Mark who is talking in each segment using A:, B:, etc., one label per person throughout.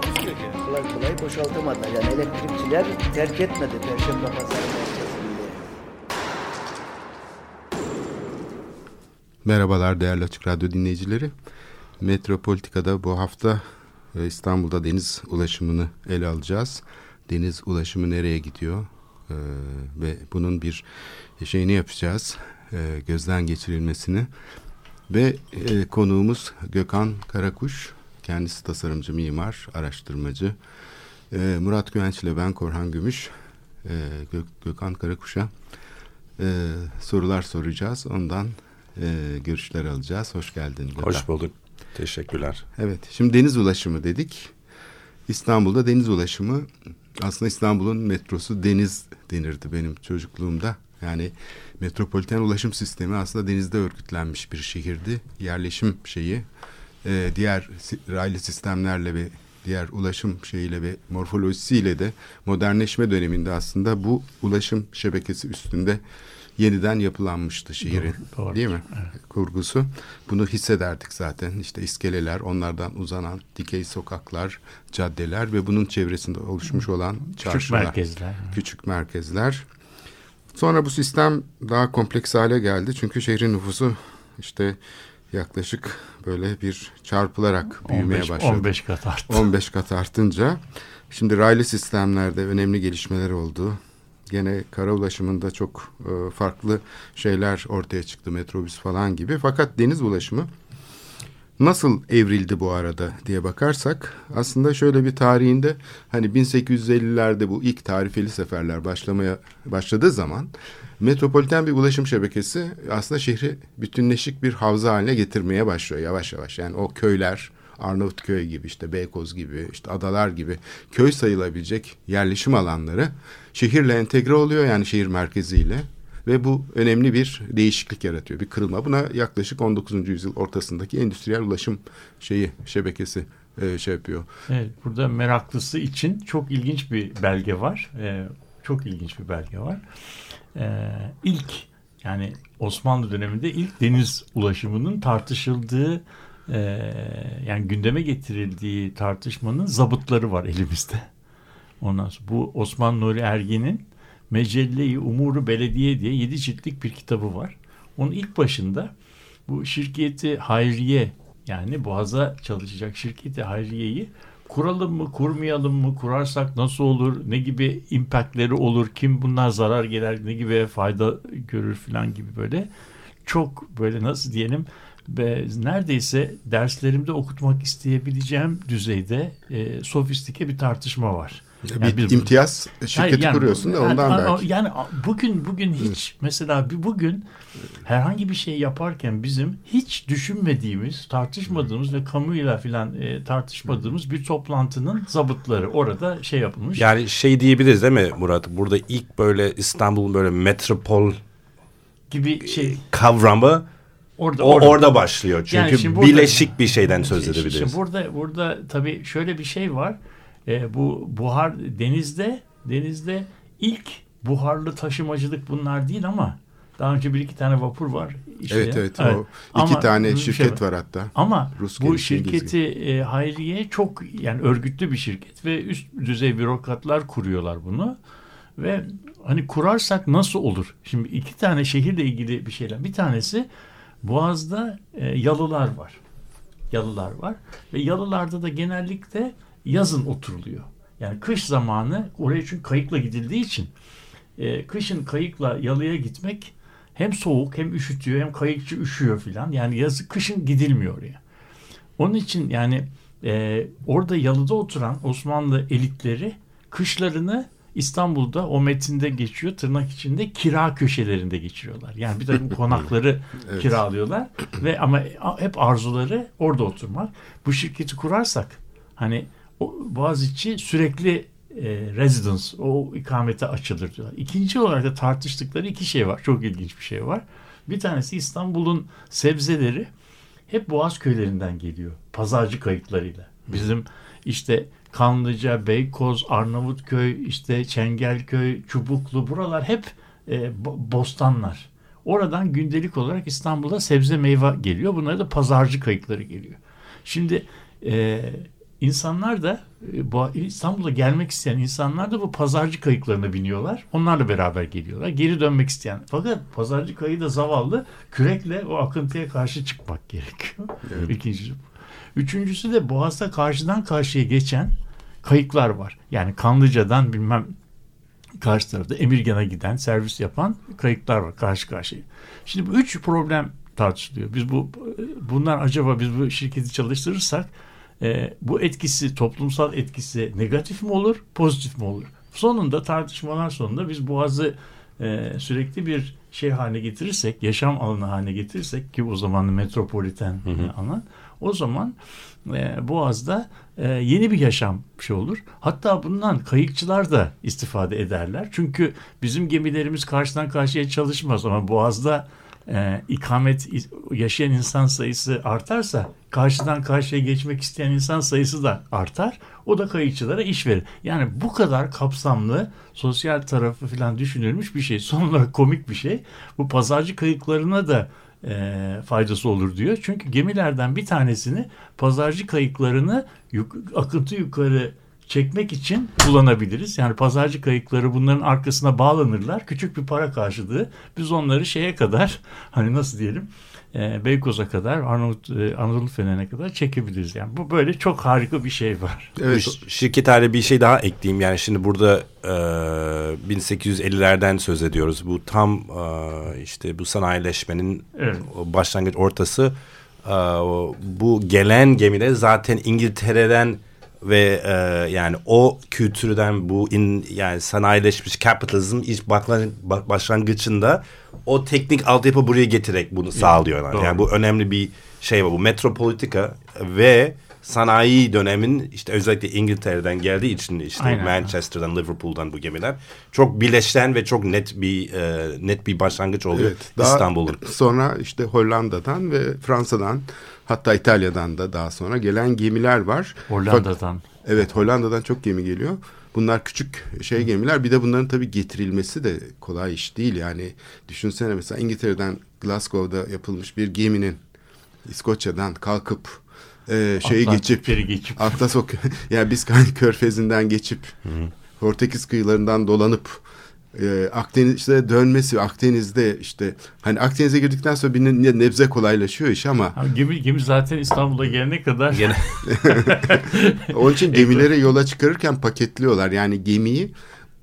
A: Takusuyor ki. Kolay kolay boşaltamadılar. Yani elektrikçiler terk etmedi Perşembe Pazarı.
B: Merhabalar değerli Açık Radyo dinleyicileri. Metropolitika'da bu hafta e, İstanbul'da deniz ulaşımını ele alacağız. Deniz ulaşımı nereye gidiyor? Ee, ve bunun bir şeyini yapacağız. Ee, gözden geçirilmesini. Ve e, konuğumuz Gökhan Karakuş. Kendisi tasarımcı, mimar, araştırmacı. Ee, Murat Güvenç ile ben Korhan Gümüş. Ee, Gök- Gökhan Karakuş'a e, sorular soracağız. Ondan e, görüşler alacağız. Hoş geldin. Gökhan.
C: Hoş bulduk. Teşekkürler.
B: Evet. Şimdi deniz ulaşımı dedik. İstanbul'da deniz ulaşımı aslında İstanbul'un metrosu deniz denirdi benim çocukluğumda. Yani metropoliten ulaşım sistemi aslında denizde örgütlenmiş bir şehirdi. Yerleşim şeyi e, diğer raylı sistemlerle ve diğer ulaşım şeyiyle ve morfolojisiyle de modernleşme döneminde aslında bu ulaşım şebekesi üstünde yeniden yapılanmıştı şehrin.
D: Doğru, doğru.
B: Değil mi? Kurgusu. Bunu hissederdik zaten. İşte iskeleler, onlardan uzanan dikey sokaklar, caddeler ve bunun çevresinde oluşmuş olan
D: Küçük
B: çarşılar.
D: merkezler.
B: Küçük merkezler. Sonra bu sistem daha kompleks hale geldi. Çünkü şehrin nüfusu işte yaklaşık böyle bir çarpılarak büyümeye
D: 15,
B: başladı.
D: 15 kat arttı.
B: 15 kat artınca şimdi raylı sistemlerde önemli gelişmeler oldu. Gene kara ulaşımında çok e, farklı şeyler ortaya çıktı metrobüs falan gibi. Fakat deniz ulaşımı nasıl evrildi bu arada diye bakarsak aslında şöyle bir tarihinde hani 1850'lerde bu ilk tarifeli seferler başlamaya başladığı zaman metropoliten bir ulaşım şebekesi aslında şehri bütünleşik bir havza haline getirmeye başlıyor yavaş yavaş. Yani o köyler Arnavutköy gibi işte Beykoz gibi işte adalar gibi köy sayılabilecek yerleşim alanları şehirle entegre oluyor yani şehir merkeziyle ve bu önemli bir değişiklik yaratıyor. Bir kırılma. Buna yaklaşık 19. yüzyıl ortasındaki endüstriyel ulaşım şeyi şebekesi e, şey yapıyor.
D: Evet, burada meraklısı için çok ilginç bir belge var. Ee, çok ilginç bir belge var. Ee, ilk yani Osmanlı döneminde ilk deniz ulaşımının tartışıldığı e, yani gündeme getirildiği tartışmanın zabıtları var elimizde. Ondan sonra bu Osman Nuri Ergin'in Mecelle-i Umuru Belediye diye yedi ciltlik bir kitabı var. Onun ilk başında bu şirketi Hayriye yani Boğaz'a çalışacak şirketi Hayriye'yi kuralım mı kurmayalım mı kurarsak nasıl olur ne gibi impactleri olur kim bunlar zarar gelir ne gibi fayda görür falan gibi böyle çok böyle nasıl diyelim ve neredeyse derslerimde okutmak isteyebileceğim düzeyde e, sofistike bir tartışma var. Yani
B: bir
D: biz-
B: imtiyaz şirketi
D: Hayır, yani-
B: kuruyorsun da ondan
D: yani,
B: belki.
D: Yani bugün bugün hiç mesela bir bugün herhangi bir şey yaparken bizim hiç düşünmediğimiz, tartışmadığımız ve kamuyla filan e, tartışmadığımız bir toplantının zabıtları orada şey yapılmış.
C: Yani şey diyebiliriz değil mi Murat? Burada ilk böyle İstanbul böyle metropol
D: gibi şey
C: kavramı
D: orada
C: o orada, başlıyor. Çünkü
D: Yani şimdi burada-
C: bileşik bir şeyden söz
D: Şimdi
C: edebiliriz.
D: burada burada tabii şöyle bir şey var. E, bu buhar denizde denizde ilk buharlı taşımacılık bunlar değil ama daha önce bir iki tane vapur var. işte.
B: Evet evet, o iki
D: Ama
B: tane
D: bir
B: şirket
D: şey
B: var hatta.
D: Ama
B: Rus
D: bu şirketi e, Hayriye çok yani örgütlü bir şirket ve üst düzey bürokratlar kuruyorlar bunu. Ve hani kurarsak nasıl olur? Şimdi iki tane şehirle ilgili bir şeyler. Bir tanesi Boğaz'da e, yalılar var. Yalılar var ve yalılarda da genellikle yazın oturuluyor. Yani kış zamanı oraya çünkü kayıkla gidildiği için e, kışın kayıkla yalıya gitmek hem soğuk hem üşütüyor hem kayıkçı üşüyor filan. Yani yazı kışın gidilmiyor oraya. Onun için yani e, orada yalıda oturan Osmanlı elitleri kışlarını İstanbul'da o metinde geçiyor tırnak içinde kira köşelerinde geçiriyorlar. Yani bir takım konakları
B: Evet.
D: kiralıyorlar ve ama hep arzuları orada oturmak. Bu şirketi kurarsak hani o Boğaziçi sürekli e, residence, o ikamete açılır diyorlar. İkinci olarak da tartıştıkları iki şey var. Çok ilginç bir şey var. Bir tanesi İstanbul'un sebzeleri hep Boğaz köylerinden geliyor. Pazarcı kayıtlarıyla. Bizim işte Kanlıca, Beykoz, Arnavutköy, işte Çengelköy, Çubuklu buralar hep e, bo- bostanlar. Oradan gündelik olarak İstanbul'a sebze meyve geliyor. Bunlara da pazarcı kayıkları geliyor. Şimdi e, insanlar da e, bu İstanbul'a gelmek isteyen insanlar da bu pazarcı kayıklarına biniyorlar. Onlarla beraber geliyorlar. Geri dönmek isteyen. Fakat pazarcı kayığı da zavallı kürekle o akıntıya karşı çıkmak gerekiyor. İkincisi. Üçüncüsü de Boğaz'da karşıdan karşıya geçen kayıklar var. Yani Kanlıca'dan bilmem karşı tarafta Emirgan'a giden servis yapan kayıklar var karşı karşıya. Şimdi bu üç problem tartışılıyor. Biz bu bunlar acaba biz bu şirketi çalıştırırsak e, bu etkisi toplumsal etkisi negatif mi olur pozitif mi olur? Sonunda tartışmalar sonunda biz Boğaz'ı e, sürekli bir şey haline getirirsek yaşam alanı haline getirirsek ki o zaman metropoliten e, alan o zaman e, Boğaz'da e, yeni bir yaşam şey olur. Hatta bundan kayıkçılar da istifade ederler. Çünkü bizim gemilerimiz karşıdan karşıya çalışmaz ama Boğaz'da e, ikamet yaşayan insan sayısı artarsa karşıdan karşıya geçmek isteyen insan sayısı da artar. O da kayıkçılara iş verir. Yani bu kadar kapsamlı sosyal tarafı falan düşünülmüş bir şey. Son olarak komik bir şey. Bu pazarcı kayıklarına da e, faydası olur diyor. Çünkü gemilerden bir tanesini pazarcı kayıklarını yuk, akıntı yukarı çekmek için kullanabiliriz. Yani pazarcı kayıkları bunların arkasına bağlanırlar. Küçük bir para karşılığı. Biz onları şeye kadar hani nasıl diyelim e, Beykoz'a kadar Arnavut e, Anadolu Fener'e kadar çekebiliriz. Yani bu böyle çok harika bir şey var.
B: Evet.
C: Şirket hali bir şey daha ekleyeyim. Yani şimdi burada e, 1850'lerden söz ediyoruz. Bu tam e, işte bu sanayileşmenin
D: Evet.
C: o başlangıç ortası. E, bu gelen gemide zaten İngiltere'den ve e, yani o kültürden bu in, yani sanayileşmiş kapitalizm ilk bakla- ba- başlangıcında o teknik altyapı buraya getirerek bunu sağlıyorlar.
D: doğru.
C: Yani bu önemli bir şey var. Bu metropolitika ve sanayi dönemin işte özellikle İngiltere'den geldiği için işte
D: Aynen.
C: Manchester'dan Liverpool'dan bu gemiler çok birleşen ve çok net bir e, net bir başlangıç oluyor
B: Evet,
C: İstanbul'un.
B: Sonra işte Hollanda'dan ve Fransa'dan hatta İtalya'dan da daha sonra gelen gemiler var. Fak-
D: Hollanda'dan.
B: evet Hollanda'dan çok gemi geliyor. Bunlar küçük şey gemiler. Bir de bunların tabii getirilmesi de kolay iş değil. Yani düşünsene mesela İngiltere'den Glasgow'da yapılmış bir geminin İskoçya'dan kalkıp e, şeyi geçip
D: geçip
B: Atlas ok yani biz Körfezi'nden geçip Portekiz kıyılarından dolanıp e, Akdeniz'de dönmesi Akdeniz'de işte hani Akdeniz'e girdikten sonra bir ne- nebze kolaylaşıyor iş ama
D: Ha, gemi, gemi zaten İstanbul'a gelene kadar
C: Gene
B: onun için gemileri yola çıkarırken paketliyorlar. Yani gemiyi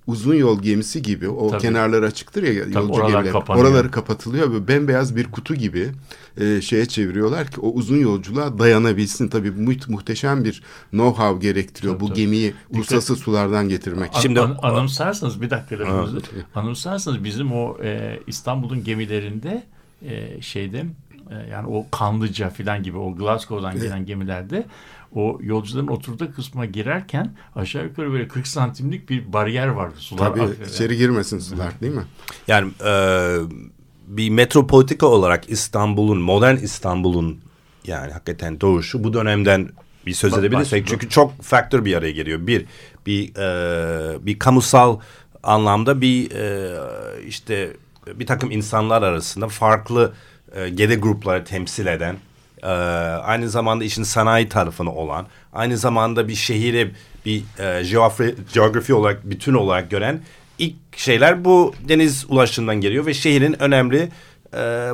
B: uzun yol gemisi gibi o
D: Tabii.
B: kenarları açıktır ya yolcu
D: oralar
B: gemiler.
D: kapanıyor.
B: Oraları kapatılıyor ve bembeyaz bir kutu gibi e, şeye çeviriyorlar ki o uzun yolculuğa dayanabilsin. Tabii mu- muhteşem bir know-how gerektiriyor
D: Tabii,
B: bu
D: tabii.
B: gemiyi uluslararası sulardan getirmek.
D: An-
C: Şimdi-
D: an- anımsarsanız bir dakika lafınızı. Anımsarsanız bizim o e, İstanbul'un gemilerinde e, şeyde e, yani o Kanlıca falan gibi o Glasgow'dan gelen gemilerde o yolcuların oturduğu kısma girerken aşağı yukarı böyle 40 santimlik bir bariyer vardı. Sular
B: Tabii
D: akıyor.
B: içeri girmesin sular değil mi?
C: Yani e, bir metropolitika olarak İstanbul'un, modern İstanbul'un yani hakikaten doğuşu bu dönemden bir söz edebilirsek. Çünkü çok faktör bir araya geliyor. Bir, bir, e, bir kamusal anlamda bir e, işte bir takım insanlar arasında farklı e, gelir grupları temsil eden e, aynı zamanda işin sanayi tarafını olan aynı zamanda bir şehri bir e, geografi olarak bütün olarak gören ilk şeyler bu deniz ulaşımından geliyor ve şehrin önemli e, e,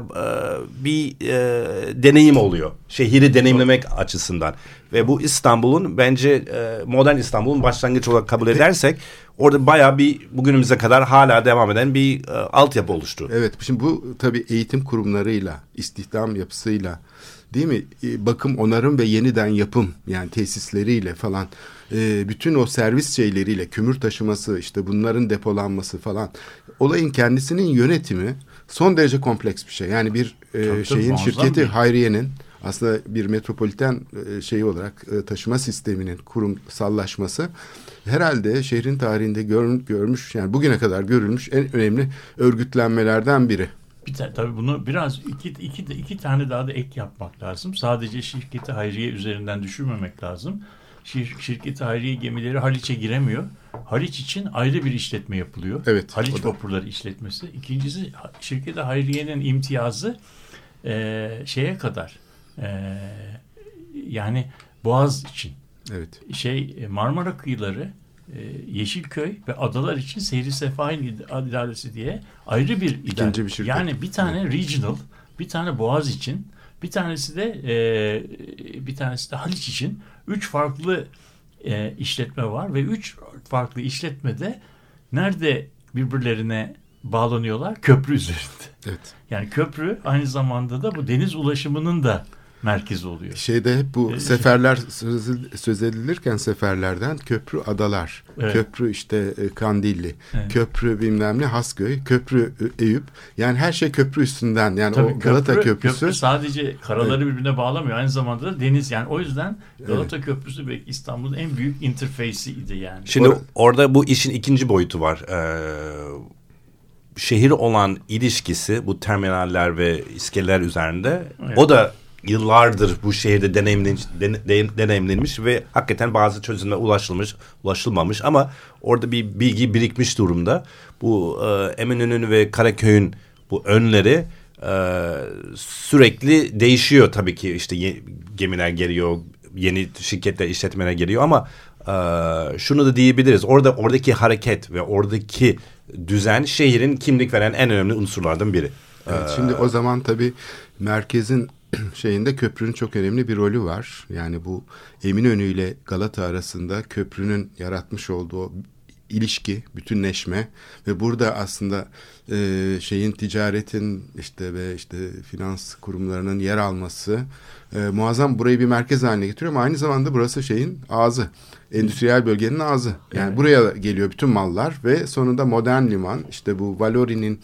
C: bir e, deneyim oluyor. Şehri deneyimlemek açısından. Ve bu İstanbul'un bence e, modern İstanbul'un başlangıç olarak kabul edersek orada bayağı bir bugünümüze kadar hala devam eden bir e, altyapı oluştu.
B: Evet şimdi bu tabii eğitim kurumlarıyla, istihdam yapısıyla değil mi? E, Bakım, onarım ve yeniden yapım yani tesisleriyle falan e, bütün o servis şeyleriyle kömür taşıması işte bunların depolanması falan olayın kendisinin yönetimi son derece kompleks bir şey. Yani bir e,
D: tabii,
B: şeyin şirketi
D: bir-
B: Hayriye'nin aslında bir metropoliten şeyi olarak taşıma sisteminin kurumsallaşması herhalde şehrin tarihinde gör, görmüş yani bugüne kadar görülmüş en önemli örgütlenmelerden biri.
D: Bir ta- tabii bunu biraz iki, iki, iki tane daha da ek yapmak lazım. Sadece şirketi hayriye üzerinden düşünmemek lazım. Şir, şirketi hayriye gemileri Haliç'e giremiyor. Haliç için ayrı bir işletme yapılıyor.
B: Evet,
D: Haliç vapurları işletmesi. İkincisi şirketi hayriyenin imtiyazı e, şeye kadar e, yani Boğaz için
B: Evet.
D: şey e, Marmara kıyıları, Yeşilköy ve adalar için seyri sefahin id- idaresi diye ayrı bir idare.
B: İkinci bir şirket.
D: Yani bir tane regional, bir tane Boğaz için, bir tanesi de e, bir tanesi de Haliç için üç farklı e, işletme var ve üç farklı işletmede nerede birbirlerine bağlanıyorlar? Köprü üzerinde.
B: Evet.
D: Yani köprü aynı zamanda da bu deniz ulaşımının da merkezi oluyor.
B: Şeyde hep bu
D: Ee,
B: seferler söz, edilirken seferlerden köprü adalar,
D: Evet.
B: köprü işte e, Kandilli,
D: Evet.
B: köprü bilmem ne Hasköy, köprü Eyüp. Yani her şey köprü üstünden. Yani
D: Tabii
B: o Galata
D: köprü,
B: Köprüsü.
D: köprü sadece karaları birbirine bağlamıyor. Aynı zamanda da deniz. Yani o yüzden Galata Köprüsü belki İstanbul'un en büyük interface'iydi yani.
C: Şimdi
B: Or-
C: orada bu işin ikinci boyutu var. Ee, şehir olan ilişkisi bu terminaller ve iskeleler üzerinde
D: Evet.
C: o da yıllardır bu şehirde deneyimlenmiş, den- de- deneyimlenmiş ve hakikaten bazı çözümler ulaşılmış, ulaşılmamış ama orada bir bilgi birikmiş durumda. Bu e, Eminönü'nün ve Karaköy'ün bu önleri e, sürekli değişiyor tabii ki işte ye- gemiler geliyor, yeni şirketler işletmeler geliyor ama e, şunu da diyebiliriz. Orada oradaki hareket ve oradaki düzen şehrin kimlik veren en önemli unsurlardan biri.
B: Evet, şimdi o zaman tabii merkezin şeyinde köprünün çok önemli bir rolü var. Yani bu Eminönü ile Galata arasında köprünün yaratmış olduğu ilişki, bütünleşme ve burada aslında e, şeyin ticaretin işte ve işte finans kurumlarının yer alması e, muazzam burayı bir merkez haline getiriyor ama aynı zamanda burası şeyin ağzı. Endüstriyel bölgenin ağzı. Yani buraya geliyor bütün mallar ve sonunda modern liman işte bu Valori'nin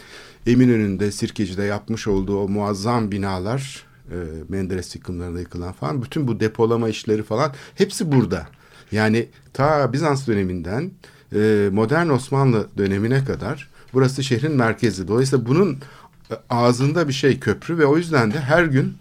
B: Eminönü'nde Sirkeci'de yapmış olduğu o muazzam binalar e, Menderes yıkımlarında yıkılan falan bütün bu depolama işleri falan hepsi burada. Yani ta Bizans döneminden e, modern Osmanlı dönemine kadar burası şehrin merkezi. Dolayısıyla bunun e, ağzında bir şey köprü ve o yüzden de her gün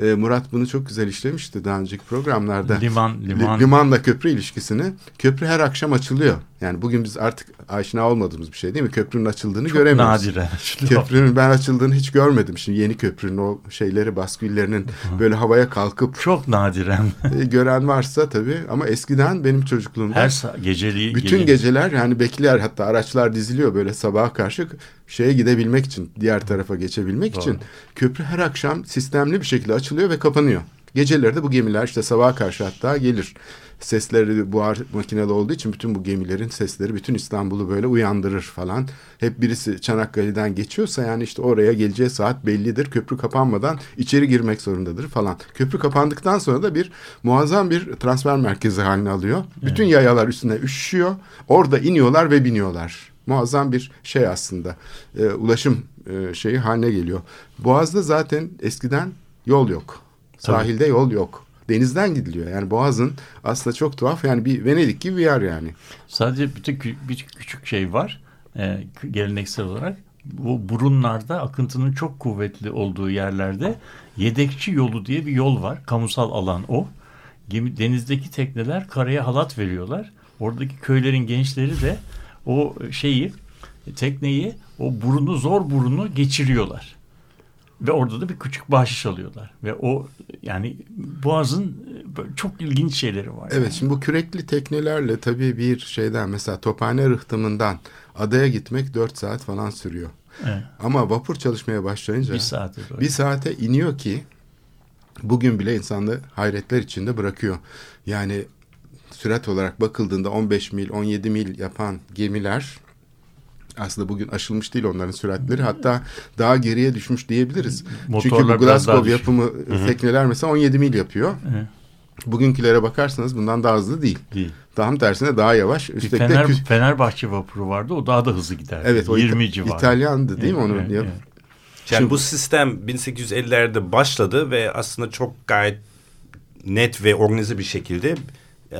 B: e, Murat bunu çok güzel işlemişti daha önceki programlarda.
D: Liman,
B: Li-
D: liman.
B: limanla köprü ilişkisini. Köprü her akşam açılıyor. Yani bugün biz artık aşina olmadığımız bir şey değil mi? Köprünün açıldığını
D: Çok
B: göremiyoruz.
D: nadiren.
B: Köprünün ben açıldığını hiç görmedim. Şimdi yeni köprünün o şeyleri basküllerinin böyle havaya kalkıp
D: Çok nadiren.
B: e, gören varsa tabii ama eskiden benim çocukluğumda
D: Her geceliği
B: bütün
D: gece-
B: geceler yani bekler hatta araçlar diziliyor böyle sabaha karşı şeye gidebilmek için diğer tarafa geçebilmek
D: Doğru.
B: için köprü her akşam sistemli bir şekilde açılıyor ve kapanıyor. Geceleri de bu gemiler işte sabaha karşı hatta gelir. Sesleri buhar makineli olduğu için bütün bu gemilerin sesleri bütün İstanbul'u böyle uyandırır falan. Hep birisi Çanakkale'den geçiyorsa yani işte oraya geleceği saat bellidir. Köprü kapanmadan içeri girmek zorundadır falan. Köprü kapandıktan sonra da bir muazzam bir transfer merkezi haline alıyor. Bütün yayalar üstüne üşüyor. Orada iniyorlar ve biniyorlar. Muazzam bir şey aslında. Ee, ulaşım e, şeyi haline geliyor. Boğaz'da zaten eskiden yol yok.
D: Tabii.
B: Sahilde yol yok. Denizden gidiliyor. Yani Boğaz'ın aslında çok tuhaf. Yani bir Venedik gibi bir yer yani.
D: Sadece kü- bir küçük şey var. e, geleneksel olarak. Bu burunlarda akıntının çok kuvvetli olduğu yerlerde yedekçi yolu diye bir yol var. Kamusal alan o. Gemi, denizdeki tekneler karaya halat veriyorlar. Oradaki köylerin gençleri de o şeyi tekneyi o burunu zor burunu geçiriyorlar. Ve orada da bir küçük bahşiş alıyorlar. Ve o yani Boğaz'ın e, çok ilginç şeyleri var.
B: Evet şimdi bu kürekli teknelerle tabii bir şeyden mesela Tophane rıhtımından adaya gitmek 4 saat falan sürüyor.
D: Evet.
B: Ama vapur çalışmaya başlayınca
D: Bir saate doğru.
B: bir saate iniyor ki bugün bile insanı hayretler içinde bırakıyor. Yani sürat olarak bakıldığında 15 mil 17 mil yapan gemiler aslında bugün aşılmış değil onların süratleri. Hatta daha geriye düşmüş diyebiliriz. Çünkü
D: Motorlar
B: bu
D: biraz daha
B: Glasgow yapımı tekneler mesela 17 mil yapıyor.
D: Evet.
B: Bugünkülere bakarsanız bundan daha hızlı değil.
D: Değil.
B: Tam tersine daha yavaş.
D: Bir
B: Üstelik de
D: Fener,
B: kü-
D: Fenerbahçe vapuru vardı. O daha da hızlı giderdi.
B: evet, o
D: 20
B: İta-
D: civarı.
B: İtalyandı değil mi
D: Evet,
B: onu
D: evet,
B: yap-
D: evet.
C: Yani bu sistem 1850'lerde başladı ve aslında çok gayet net ve organize bir şekilde e,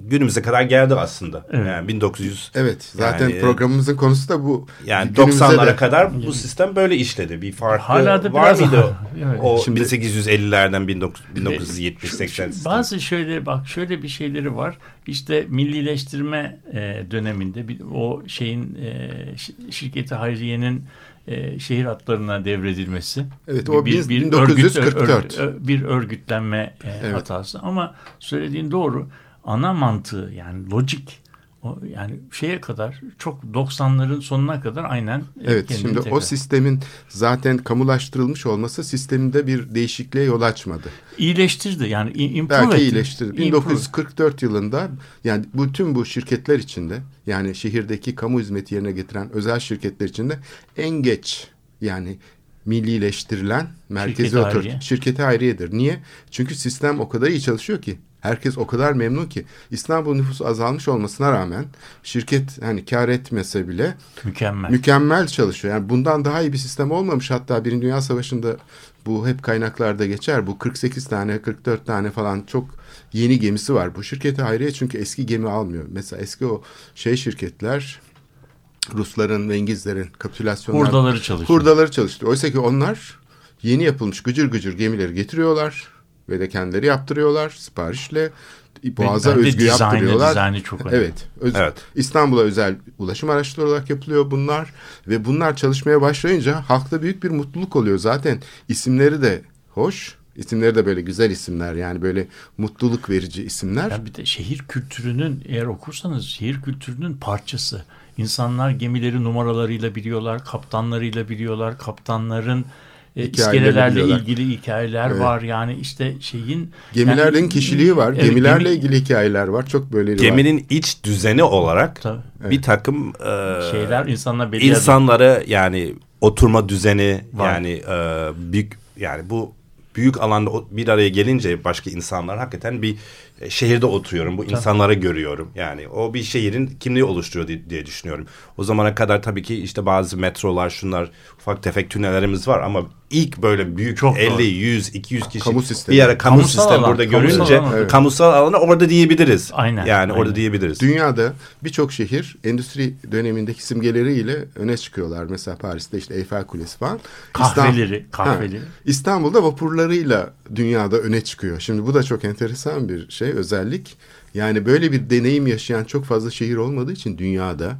C: günümüze kadar geldi aslında.
D: Evet.
C: Yani 1900
B: Evet zaten
C: Yani-
B: programımızın konusu da bu.
C: yani
B: Günümüze
C: 90'lara
B: de-
C: kadar bu sistem böyle işledi. Bir farkı
D: Hala da
C: var
D: biraz-
C: mıydı?
D: Evet.
C: O
B: Şimdi-
C: 1850'lerden 1970 80
D: Şu- Bazı şöyle bak şöyle bir şeyleri var. İşte millileştirme e, döneminde bir, o şeyin e, şi- şirketi Hayriye'nin e, şehir hatlarına devredilmesi.
B: Evet, o
D: bir, bir
B: 1944.
D: örgüt- bir örgütlenme e,
B: Evet.
D: hatası ama söylediğin doğru. Ana mantığı yani lojik o yani şeye kadar çok 90'ların sonuna kadar aynen
B: Evet şimdi
D: tekrar-
B: o sistemin zaten kamulaştırılmış olması sisteminde bir değişikliğe yol açmadı.
D: iyileştirdi yani improve
B: Belki
D: etti.
B: iyileştirdi.
D: Improve.
B: 1944 yılında yani bütün bu şirketler içinde yani şehirdeki kamu hizmeti yerine getiren özel şirketler içinde en geç yani millileştirilen merkezi
D: Şirketi hayriye.
B: şirketi hayriyedir. Niye? Çünkü sistem o kadar iyi çalışıyor ki herkes o kadar memnun ki İstanbul nüfusu azalmış olmasına rağmen şirket hani kar etmese bile
D: mükemmel.
B: mükemmel çalışıyor. Yani bundan daha iyi bir sistem olmamış. Hatta Birinci Dünya Savaşı'nda bu hep kaynaklarda geçer. Bu 48 tane 44 tane falan çok yeni gemisi var. Bu şirketi hayriye çünkü eski gemi almıyor. Mesela eski o şey şirketler Rusların ve İngilizlerin kapitülasyonlar
D: Hurdaları çalışıyor.
B: hurdaları çalıştırıyor. Oysa ki onlar yeni yapılmış gıcır gıcır gemileri getiriyorlar ve de kendileri yaptırıyorlar siparişle. Boğaza özgü
D: dizaynı-
B: yaptırıyorlar.
D: dizaynı çok önemli.
B: Evet. öz-
C: Evet.
B: İstanbul'a özel ulaşım araçları olarak yapılıyor bunlar ve bunlar çalışmaya başlayınca halkta büyük bir mutluluk oluyor. Zaten isimleri de hoş. İsimleri de böyle güzel isimler yani böyle mutluluk verici isimler.
D: Ya bir de şehir kültürünün eğer okursanız şehir kültürünün parçası. İnsanlar gemileri numaralarıyla biliyorlar, kaptanlarıyla biliyorlar, kaptanların e, iskelelerle ilgili hikayeler
B: Evet.
D: var. Yani işte şeyin
B: Gemilerin
D: yani-
B: kişiliği var.
D: Evet,
B: Gemilerle
D: gemi-
B: ilgili hikayeler var. Çok böyle
C: Geminin iç düzeni olarak
D: Tabii.
C: bir takım e,
D: şeyler insanlar belli
C: insanları yani oturma düzeni
D: Var.
C: yani e, büyük yani bu büyük alanda bir araya gelince başka insanlar hakikaten bir şehirde oturuyorum. Bu insanları görüyorum. Yani o bir şehrin kimliği oluşturuyor diye, diye düşünüyorum. O zamana kadar tabii ki işte bazı metrolar şunlar ufak tefek tünellerimiz var ama ilk böyle büyük
D: Çok
C: 50,
D: doğru.
C: 100, 200 kişi
B: Kamu sistemi.
C: bir ara kamu
D: Kamusal
C: sistem
D: alan,
C: burada
D: kamusal
C: görünce
D: alan.
B: Evet.
C: kamusal alanı orada diyebiliriz.
D: Aynen,
C: Yani orada
D: aynen.
C: diyebiliriz.
B: Dünyada birçok şehir endüstri dönemindeki simgeleriyle öne çıkıyorlar. Mesela Paris'te işte Eyfel Kulesi falan.
D: Kahveleri,
B: İstan-
D: kahveleri.
B: Ha, İstanbul'da vapurlarıyla dünyada öne çıkıyor. Şimdi bu da çok enteresan bir şey, özellik. Yani böyle bir deneyim yaşayan çok fazla şehir olmadığı için dünyada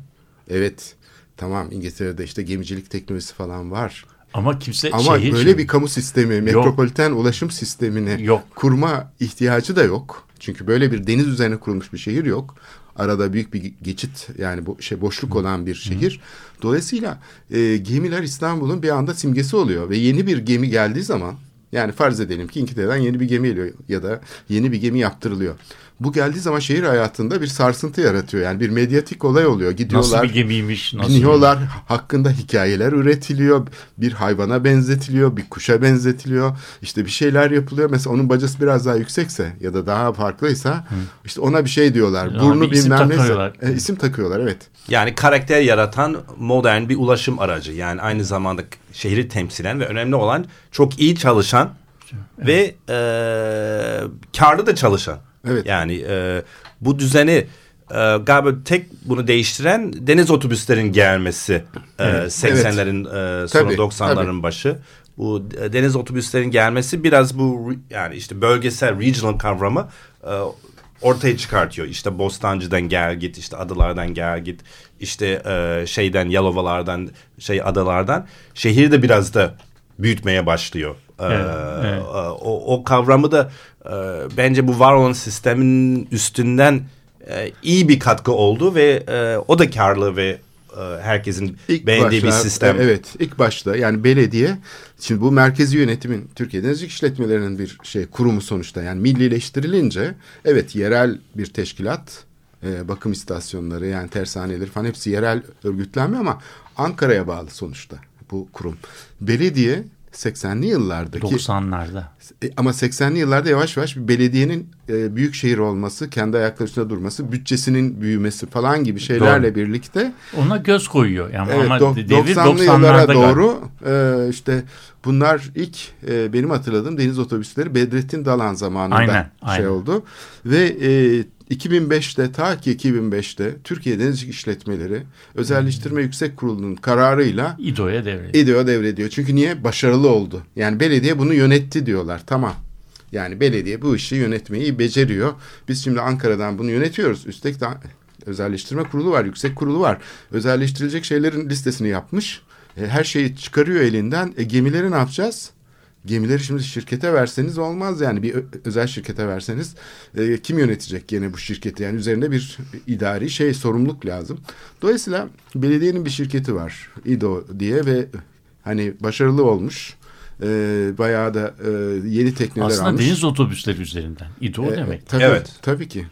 B: evet tamam İngiltere'de işte gemicilik teknolojisi falan var.
D: Ama kimse
B: Ama
D: şehir
B: böyle bir kamu sistemi, metropoliten ulaşım sistemini
D: Yok.
B: kurma ihtiyacı da yok. Çünkü böyle bir deniz üzerine kurulmuş bir şehir yok. Arada büyük bir geçit yani bu şey boşluk olan bir şehir. Dolayısıyla e, gemiler İstanbul'un bir anda simgesi oluyor ve yeni bir gemi geldiği zaman yani farz edelim ki İngiltere'den yeni bir gemi geliyor ya da yeni bir gemi yaptırılıyor. Bu geldiği zaman şehir hayatında bir sarsıntı yaratıyor. Yani bir medyatik olay oluyor. Gidiyorlar.
D: nasıl bir gemiymiş, nasıl
B: Biniyorlar hakkında hikayeler üretiliyor. Bir hayvana benzetiliyor, bir kuşa benzetiliyor. İşte bir şeyler yapılıyor. Mesela onun bacası biraz daha yüksekse ya da daha farklıysa işte ona bir şey diyorlar.
D: Ya
B: Burnu
D: bir isim
B: bilmem neyse.
D: takıyorlar.
B: E, isim takıyorlar evet.
C: Yani karakter yaratan modern bir ulaşım aracı. Yani aynı zamanda şehri temsilen ve önemli olan çok iyi çalışan ve e, karlı da çalışan.
B: Evet.
C: Yani e, bu düzeni e, galiba tek bunu değiştiren deniz otobüslerin gelmesi e, 80'lerin e, sonra
B: Tabii,
C: 90'ların
B: tabii.
C: başı. Bu e, deniz otobüslerin gelmesi biraz bu yani işte bölgesel regional kavramı e, ortaya çıkartıyor. İşte Bostancı'dan gel git, işte adalardan gel git, işte e, şeyden Yalova'lardan, şey adalardan şehri de biraz da büyütmeye başlıyor. E,
D: Evet, evet.
C: e, o, o kavramı da e, bence bu var olan sistemin üstünden e, iyi bir katkı oldu ve e, o da karlı ve e, herkesin
B: İlk
C: beğendiği bir
B: başta-
C: sistem.
B: e, Evet ilk başta yani belediye şimdi bu merkezi yönetimin Türkiye Denizcilik İşletmelerinin bir şey kurumu sonuçta yani millileştirilince evet yerel bir teşkilat e, bakım istasyonları yani tersaneleri falan hepsi yerel örgütlenme ama Ankara'ya bağlı sonuçta bu kurum. Belediye 80'li yıllardaki
D: 90'larda.
B: E, ama 80'li yıllarda yavaş yavaş bir belediyenin e, büyük şehir olması, kendi ayakları üstünde durması, bütçesinin büyümesi falan gibi şeylerle birlikte
D: Ona göz koyuyor. Yani
B: Evet,
D: ama
B: do-
D: devir
B: 90'lı yıllara
D: 90'larda
B: doğru e, işte bunlar ilk e, benim hatırladığım deniz otobüsleri Bedrettin Dalan zamanında
D: Aynen,
B: şey
D: aynen.
B: oldu. Ve e, 2005'te ta ki 2005'te Türkiye Denizcilik İşletmeleri Özelleştirme Yüksek Kurulu'nun kararıyla
D: İdo'ya devrediyor.
B: İDO devrediyor. Çünkü niye? Başarılı oldu. Yani belediye bunu yönetti diyorlar. Tamam. Yani belediye bu işi yönetmeyi beceriyor. Biz şimdi Ankara'dan bunu yönetiyoruz. Üstelik de özelleştirme kurulu var, yüksek kurulu var. Özelleştirilecek şeylerin listesini yapmış. E, her şeyi çıkarıyor elinden. E, gemileri ne yapacağız? Gemileri şimdi şirkete verseniz olmaz yani bir özel şirkete verseniz e, kim yönetecek gene bu şirketi yani üzerinde bir idari şey sorumluluk lazım. Dolayısıyla belediyenin bir şirketi var İDO diye ve hani başarılı olmuş e, bayağı da e, yeni tekneler
D: Aslında
B: almış.
D: deniz otobüsleri üzerinden. İdo
B: E,
D: demek.
B: Tabii,
C: Evet.
B: Tabii ki.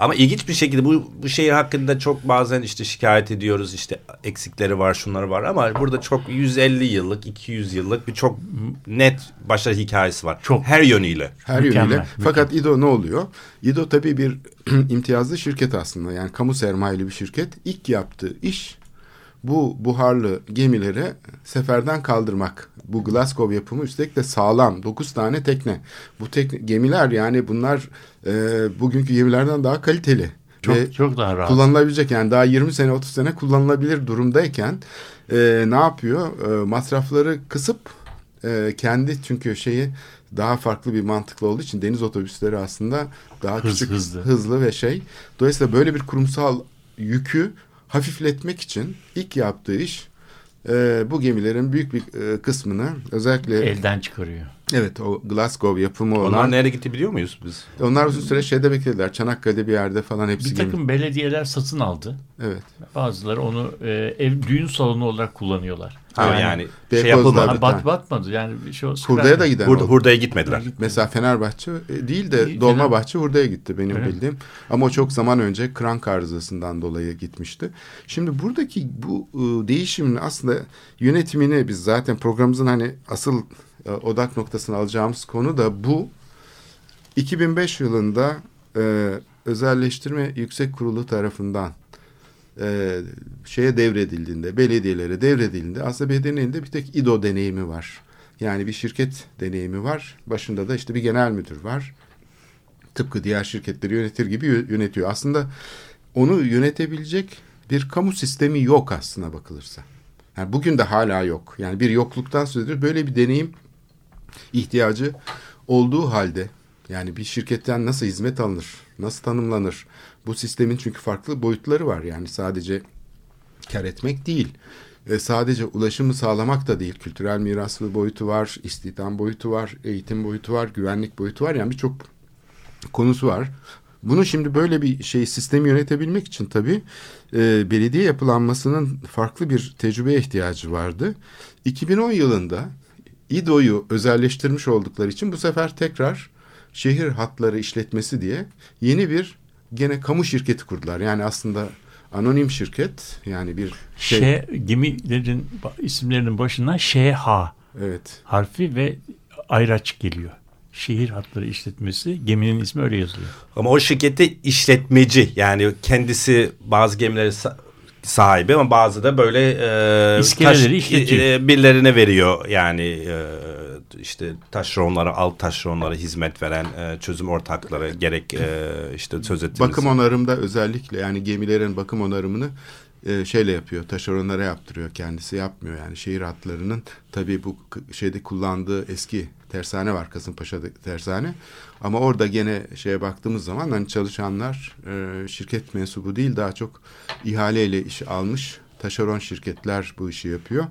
C: Ama ilginç bir şekilde bu, bu şehir hakkında çok bazen işte şikayet ediyoruz işte eksikleri var şunları var ama burada çok 150 yıllık 200 yıllık bir çok net başarı hikayesi var.
D: Çok.
C: Her yönüyle.
B: Her
D: Mükemmel,
B: yönüyle. Fakat İDO ne oluyor? İDO tabii bir imtiyazlı şirket aslında. Yani kamu sermayeli bir şirket. İlk yaptığı iş bu buharlı gemileri seferden kaldırmak. Bu Glasgow yapımı üstelik de sağlam. 9 tane tekne. Bu tekne, gemiler yani bunlar e, bugünkü gemilerden daha kaliteli.
D: Çok
B: Ve
D: çok daha rahat.
B: kullanılabilecek yani daha 20 sene 30 sene kullanılabilir durumdayken e, ne yapıyor? E, masrafları kısıp e, kendi çünkü şeyi daha farklı bir mantıklı olduğu için deniz otobüsleri aslında daha
D: Hız-
B: küçük,
D: hızlı.
B: hızlı ve şey. Dolayısıyla böyle bir kurumsal yükü hafifletmek için ilk yaptığı iş e, bu gemilerin büyük bir e, kısmını özellikle
D: Elden çıkarıyor.
B: evet o Glasgow yapımı olan
C: Onlar nereye gitti biliyor muyuz biz?
B: onlar uzun süre şeyde beklediler. Çanakkale'de bir yerde falan hepsi
D: Bir
B: gemi.
D: takım belediyeler satın aldı.
B: Evet.
D: Bazıları onu e, ev düğün salonu olarak kullanıyorlar.
C: Ha, yani, şey
B: Beykoz'da-
C: yapılmadı.
D: Ha, bat, batmadı yani bir şey
B: Hurdaya da giden
C: Hurda, hurdaya gitmediler.
B: Mesela Fenerbahçe e, değil de
D: İyi,
B: Dolmabahçe hurdaya gitti benim
D: Öyle mi?
B: bildiğim. Ama o çok zaman önce krank arızasından dolayı gitmişti. Şimdi buradaki bu e, değişimin aslında yönetimini biz zaten programımızın hani asıl e, odak noktasını alacağımız konu da bu. 2005 yılında e, özelleştirme yüksek kurulu tarafından e, şeye devredildiğinde, belediyelere devredildiğinde aslında belediyenin elinde bir tek İDO deneyimi var. Yani bir şirket deneyimi var. Başında da işte bir genel müdür var. Tıpkı diğer şirketleri yönetir gibi yö- yönetiyor. Aslında onu yönetebilecek bir kamu sistemi yok aslına bakılırsa. Yani bugün de hala yok. Yani bir yokluktan söz ediyoruz. Böyle bir deneyim ihtiyacı olduğu halde yani bir şirketten nasıl hizmet alınır, nasıl tanımlanır? Bu sistemin çünkü farklı boyutları var. Yani sadece kar etmek değil. E, sadece ulaşımı sağlamak da değil. Kültürel miras bir boyutu var, istihdam boyutu var, eğitim boyutu var, güvenlik boyutu var. Yani birçok konusu var. Bunu şimdi böyle bir şey sistemi yönetebilmek için tabii e, belediye yapılanmasının farklı bir tecrübeye ihtiyacı vardı. 2010 yılında İDO'yu özelleştirmiş oldukları için bu sefer tekrar şehir hatları işletmesi diye yeni bir gene kamu şirketi kurdular. Yani aslında anonim şirket yani bir şey.
D: Şey, gemilerin ba- isimlerinin başına ŞH
B: Evet.
D: harfi ve ayraç geliyor. Şehir hatları işletmesi geminin ismi öyle yazılıyor.
C: Ama o şirkette işletmeci yani kendisi bazı gemileri sa- sahibi ama bazı da böyle e,
D: İskeleleri işletiyor.
C: e, birilerine veriyor yani e, işte taşeronlara alt taşeronlara hizmet veren e, çözüm ortakları gerek e, işte söz ettiğimiz
B: Bakım onarımda özellikle yani gemilerin bakım onarımını e, şeyle yapıyor. Taşeronlara yaptırıyor. Kendisi yapmıyor. Yani şehir hatlarının tabii bu şeyde kullandığı eski tersane var. Kasımpaşa'da tersane. Ama orada gene şeye baktığımız zaman hani çalışanlar e, şirket mensubu değil daha çok ihaleyle iş almış taşeron şirketler bu işi yapıyor.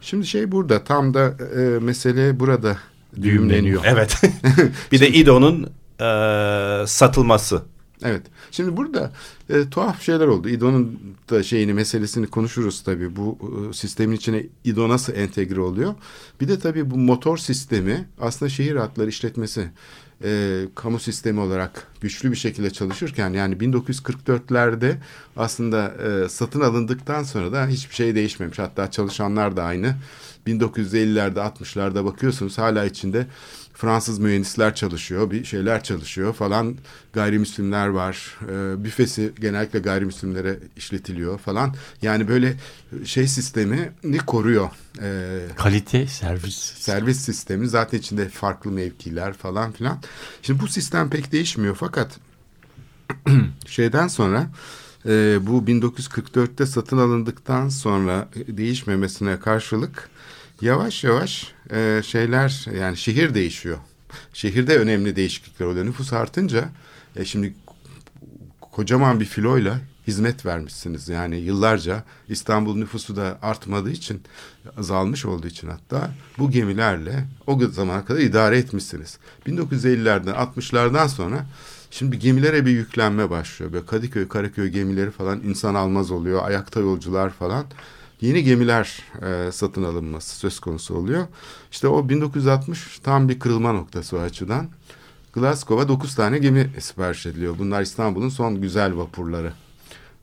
B: Şimdi şey burada tam da e, mesele burada düğümleniyor.
C: Evet. bir de İDO'nun e, satılması.
B: Evet. Şimdi burada e, tuhaf şeyler oldu. İDO'nun da şeyini meselesini konuşuruz tabii. Bu e, sistemin içine İDO nasıl entegre oluyor? Bir de tabii bu motor sistemi aslında şehir hatları işletmesi e, kamu sistemi olarak güçlü bir şekilde çalışırken yani 1944'lerde aslında e, satın alındıktan sonra da hiçbir şey değişmemiş. Hatta çalışanlar da aynı. 1950'lerde 60'larda bakıyorsunuz hala içinde Fransız mühendisler çalışıyor, bir şeyler çalışıyor falan. Gayrimüslimler var. E, büfesi genellikle gayrimüslimlere işletiliyor falan. Yani böyle şey sistemini koruyor. E,
D: Kalite, servis.
B: servis sistemi zaten içinde farklı mevkiler falan filan. Şimdi bu sistem pek değişmiyor fakat şeyden sonra e, bu 1944'te satın alındıktan sonra değişmemesine karşılık yavaş yavaş e, şeyler yani şehir değişiyor. Şehirde önemli değişiklikler oluyor. Nüfus artınca e, şimdi kocaman bir filoyla hizmet vermişsiniz. Yani yıllarca İstanbul nüfusu da artmadığı için azalmış olduğu için hatta bu gemilerle o zamana kadar idare etmişsiniz. 1950'lerden 60'lardan sonra şimdi gemilere bir yüklenme başlıyor. Böyle Kadıköy, Karaköy gemileri falan insan almaz oluyor. Ayakta yolcular falan. Yeni gemiler e, satın alınması söz konusu oluyor. İşte o 1960 tam bir kırılma noktası o açıdan. Glasgow'a 9 tane gemi sipariş ediliyor. Bunlar İstanbul'un son güzel vapurları.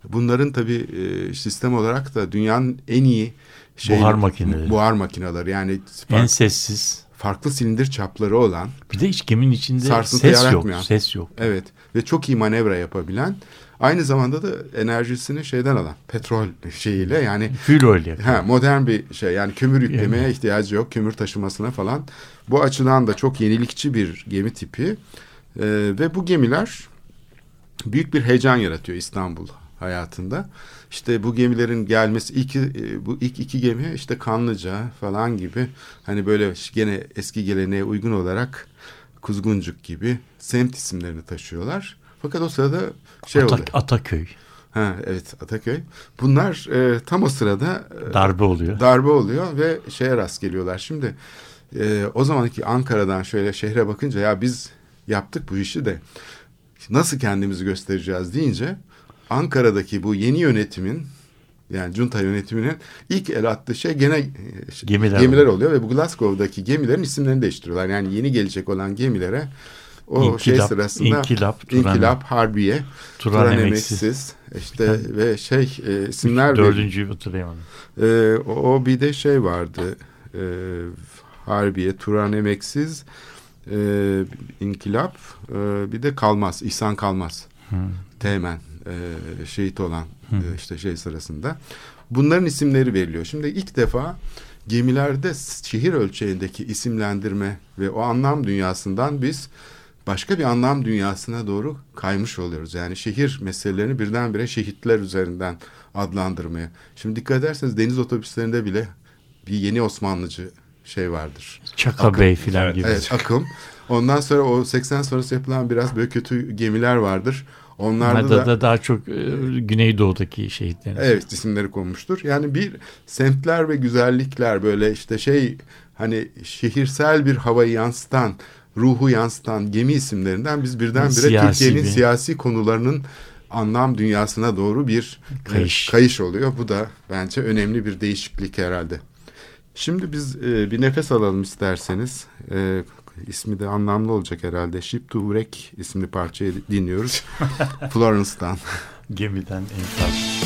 B: Bunların tabii e, sistem olarak da dünyanın en iyi şey,
D: Buhar makineleri.
B: Buhar makineleri yani
D: En sessiz.
B: farklı silindir çapları olan
D: Bir de hiç geminin içinde ses yok.
B: yaratmayan.
D: Ses yok.
B: evet ve çok iyi manevra yapabilen aynı zamanda da enerjisini şeyden alan petrol şeyiyle yani
D: Fuel oil
B: modern bir şey yani kömür yüklemeye ihtiyacı yok kömür taşımasına falan. Bu açıdan da çok yenilikçi bir gemi tipi Ee, ve bu gemiler büyük bir heyecan yaratıyor İstanbul hayatında. İşte bu gemilerin gelmesi ilk e, bu ilk iki gemi işte Kanlıca falan gibi hani böyle gene eski geleneğe uygun olarak Kuzguncuk gibi semt isimlerini taşıyorlar. Fakat o sırada şey
D: Ata-
B: oldu.
D: Ataköy.
B: Ha evet Ataköy. Bunlar e, tam o sırada e,
D: Darbe oluyor.
B: darbe oluyor ve şeye rast geliyorlar. Şimdi e, o zamanki Ankara'dan şöyle şehre bakınca ya biz yaptık bu işi de nasıl kendimizi göstereceğiz deyince Ankara'daki bu yeni yönetimin yani junta yönetiminin ilk el attığı şey gene e,
D: Gemiler
B: gemiler
D: oluyor.
B: oluyor ve bu Glasgow'daki gemilerin isimlerini değiştiriyorlar. Yani yeni gelecek olan gemilere o şey
D: İnkılap,
B: sırasında
D: İnkılap, Turan-
B: İnkılap, Harbiye,
D: Turan
B: Turan
D: Emeksiz.
B: Emeksiz işte ve şey e, isimler.
D: Dördüncüyü hatırlayamadım.
B: Ee, o, o bir de şey vardı. Ee, Harbiye, Turan Emeksiz, e, İnkılap, e, bir de Kalmaz, İhsan Kalmaz. Teğmen, e, şehit olan e, işte şey sırasında. Bunların isimleri veriliyor. Şimdi ilk defa gemilerde şehir ölçeğindeki isimlendirme ve o anlam dünyasından biz başka bir anlam dünyasına doğru kaymış oluyoruz. Yani şehir meselelerini birdenbire şehitler üzerinden adlandırmaya. Şimdi dikkat ederseniz deniz otobüslerinde bile bir yeni Osmanlıcı şey vardır.
D: Çaka
B: Akın.
D: Bey filan
C: Evet,
D: gibi.
B: Evet akım. Ondan sonra o 80 sonrası yapılan biraz böyle kötü gemiler vardır. Onlarda
D: Onlarda
B: da,
D: da daha çok e, Güneydoğu'daki şehitlerin.
B: evet isimleri konmuştur. Yani bir semtler ve güzellikler böyle işte şey hani şehirsel bir havayı yansıtan, ruhu yansıtan gemi isimlerinden biz birdenbire
D: Siyasi
B: Türkiye'nin
D: bir-
B: siyasi konularının anlam dünyasına doğru bir e,
D: Kayış.
B: kayış oluyor. Bu da bence önemli bir değişiklik herhalde. Şimdi biz e, bir nefes alalım isterseniz. E, ismi de anlamlı olacak herhalde. Ship to Wreck isimli parçayı dinliyoruz. Florence'dan.
D: Gemiden enkaz.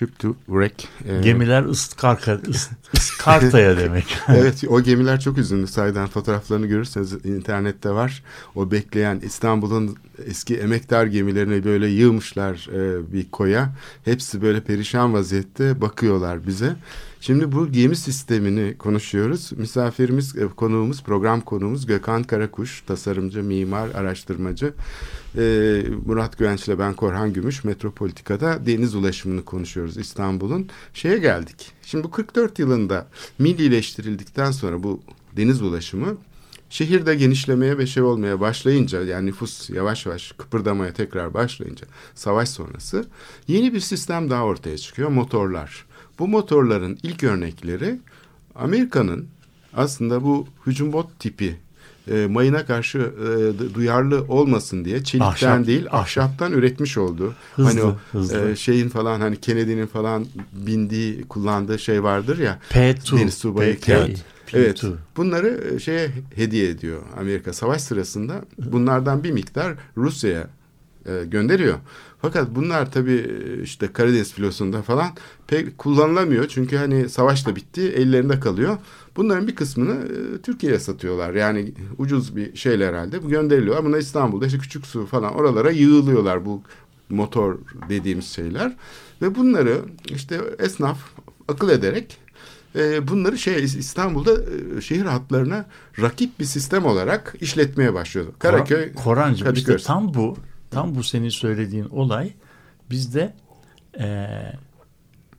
E: Ship to Wreck.
B: Ee,
D: Gemiler ıskarka, ıs- ıskartaya demek.
B: evet o gemiler çok üzünlü sayeden fotoğraflarını görürseniz internette var. O bekleyen İstanbul'un eski emektar gemilerini böyle yığmışlar e, bir koya. Hepsi böyle perişan vaziyette bakıyorlar bize. Şimdi bu gemi sistemini konuşuyoruz. Misafirimiz, e, konuğumuz, program konuğumuz Gökhan Karakuş, tasarımcı, mimar, araştırmacı. E, Murat Güvenç ile ben Korhan Gümüş, Metropolitika'da deniz ulaşımını konuşuyoruz İstanbul'un. Şeye geldik. Şimdi bu 44 yılında millileştirildikten sonra bu deniz ulaşımı şehirde genişlemeye ve şey olmaya başlayınca yani nüfus yavaş yavaş kıpırdamaya tekrar başlayınca savaş sonrası yeni bir sistem daha ortaya çıkıyor motorlar. Bu motorların ilk örnekleri Amerika'nın aslında bu hücum bot tipi e, mayına karşı e, duyarlı olmasın diye çelikten
D: Ahşap,
B: değil
D: ahşap.
B: ahşaptan üretmiş olduğu.
D: Hızlı,
B: hani o
D: hızlı.
B: e, şeyin falan hani Kennedy'nin falan bindiği kullandığı şey vardır ya.
D: P2.
B: Deniz subayı
D: P2.
B: Kent.
D: P2.
B: Evet. Bunları şeye hediye ediyor Amerika savaş sırasında. Bunlardan bir miktar Rusya'ya e, gönderiyor. Fakat bunlar tabii e, işte Karadeniz filosunda falan pek kullanılamıyor. Çünkü hani savaş da bitti, ellerinde kalıyor. Bunların bir kısmını e, Türkiye'ye satıyorlar. Yani ucuz bir şeyler herhalde. Bu gönderiliyor. Bunlar İstanbul'da işte küçük su falan oralara yığılıyorlar bu motor dediğimiz şeyler. Ve bunları işte esnaf akıl ederek e, bunları şey İstanbul'da e, şehir hatlarına rakip bir sistem olarak işletmeye başlıyordu. Karaköy,
D: Kor- Korancığım
B: Kadıköy.
D: işte tam bu tam bu senin söylediğin olay bizde eee,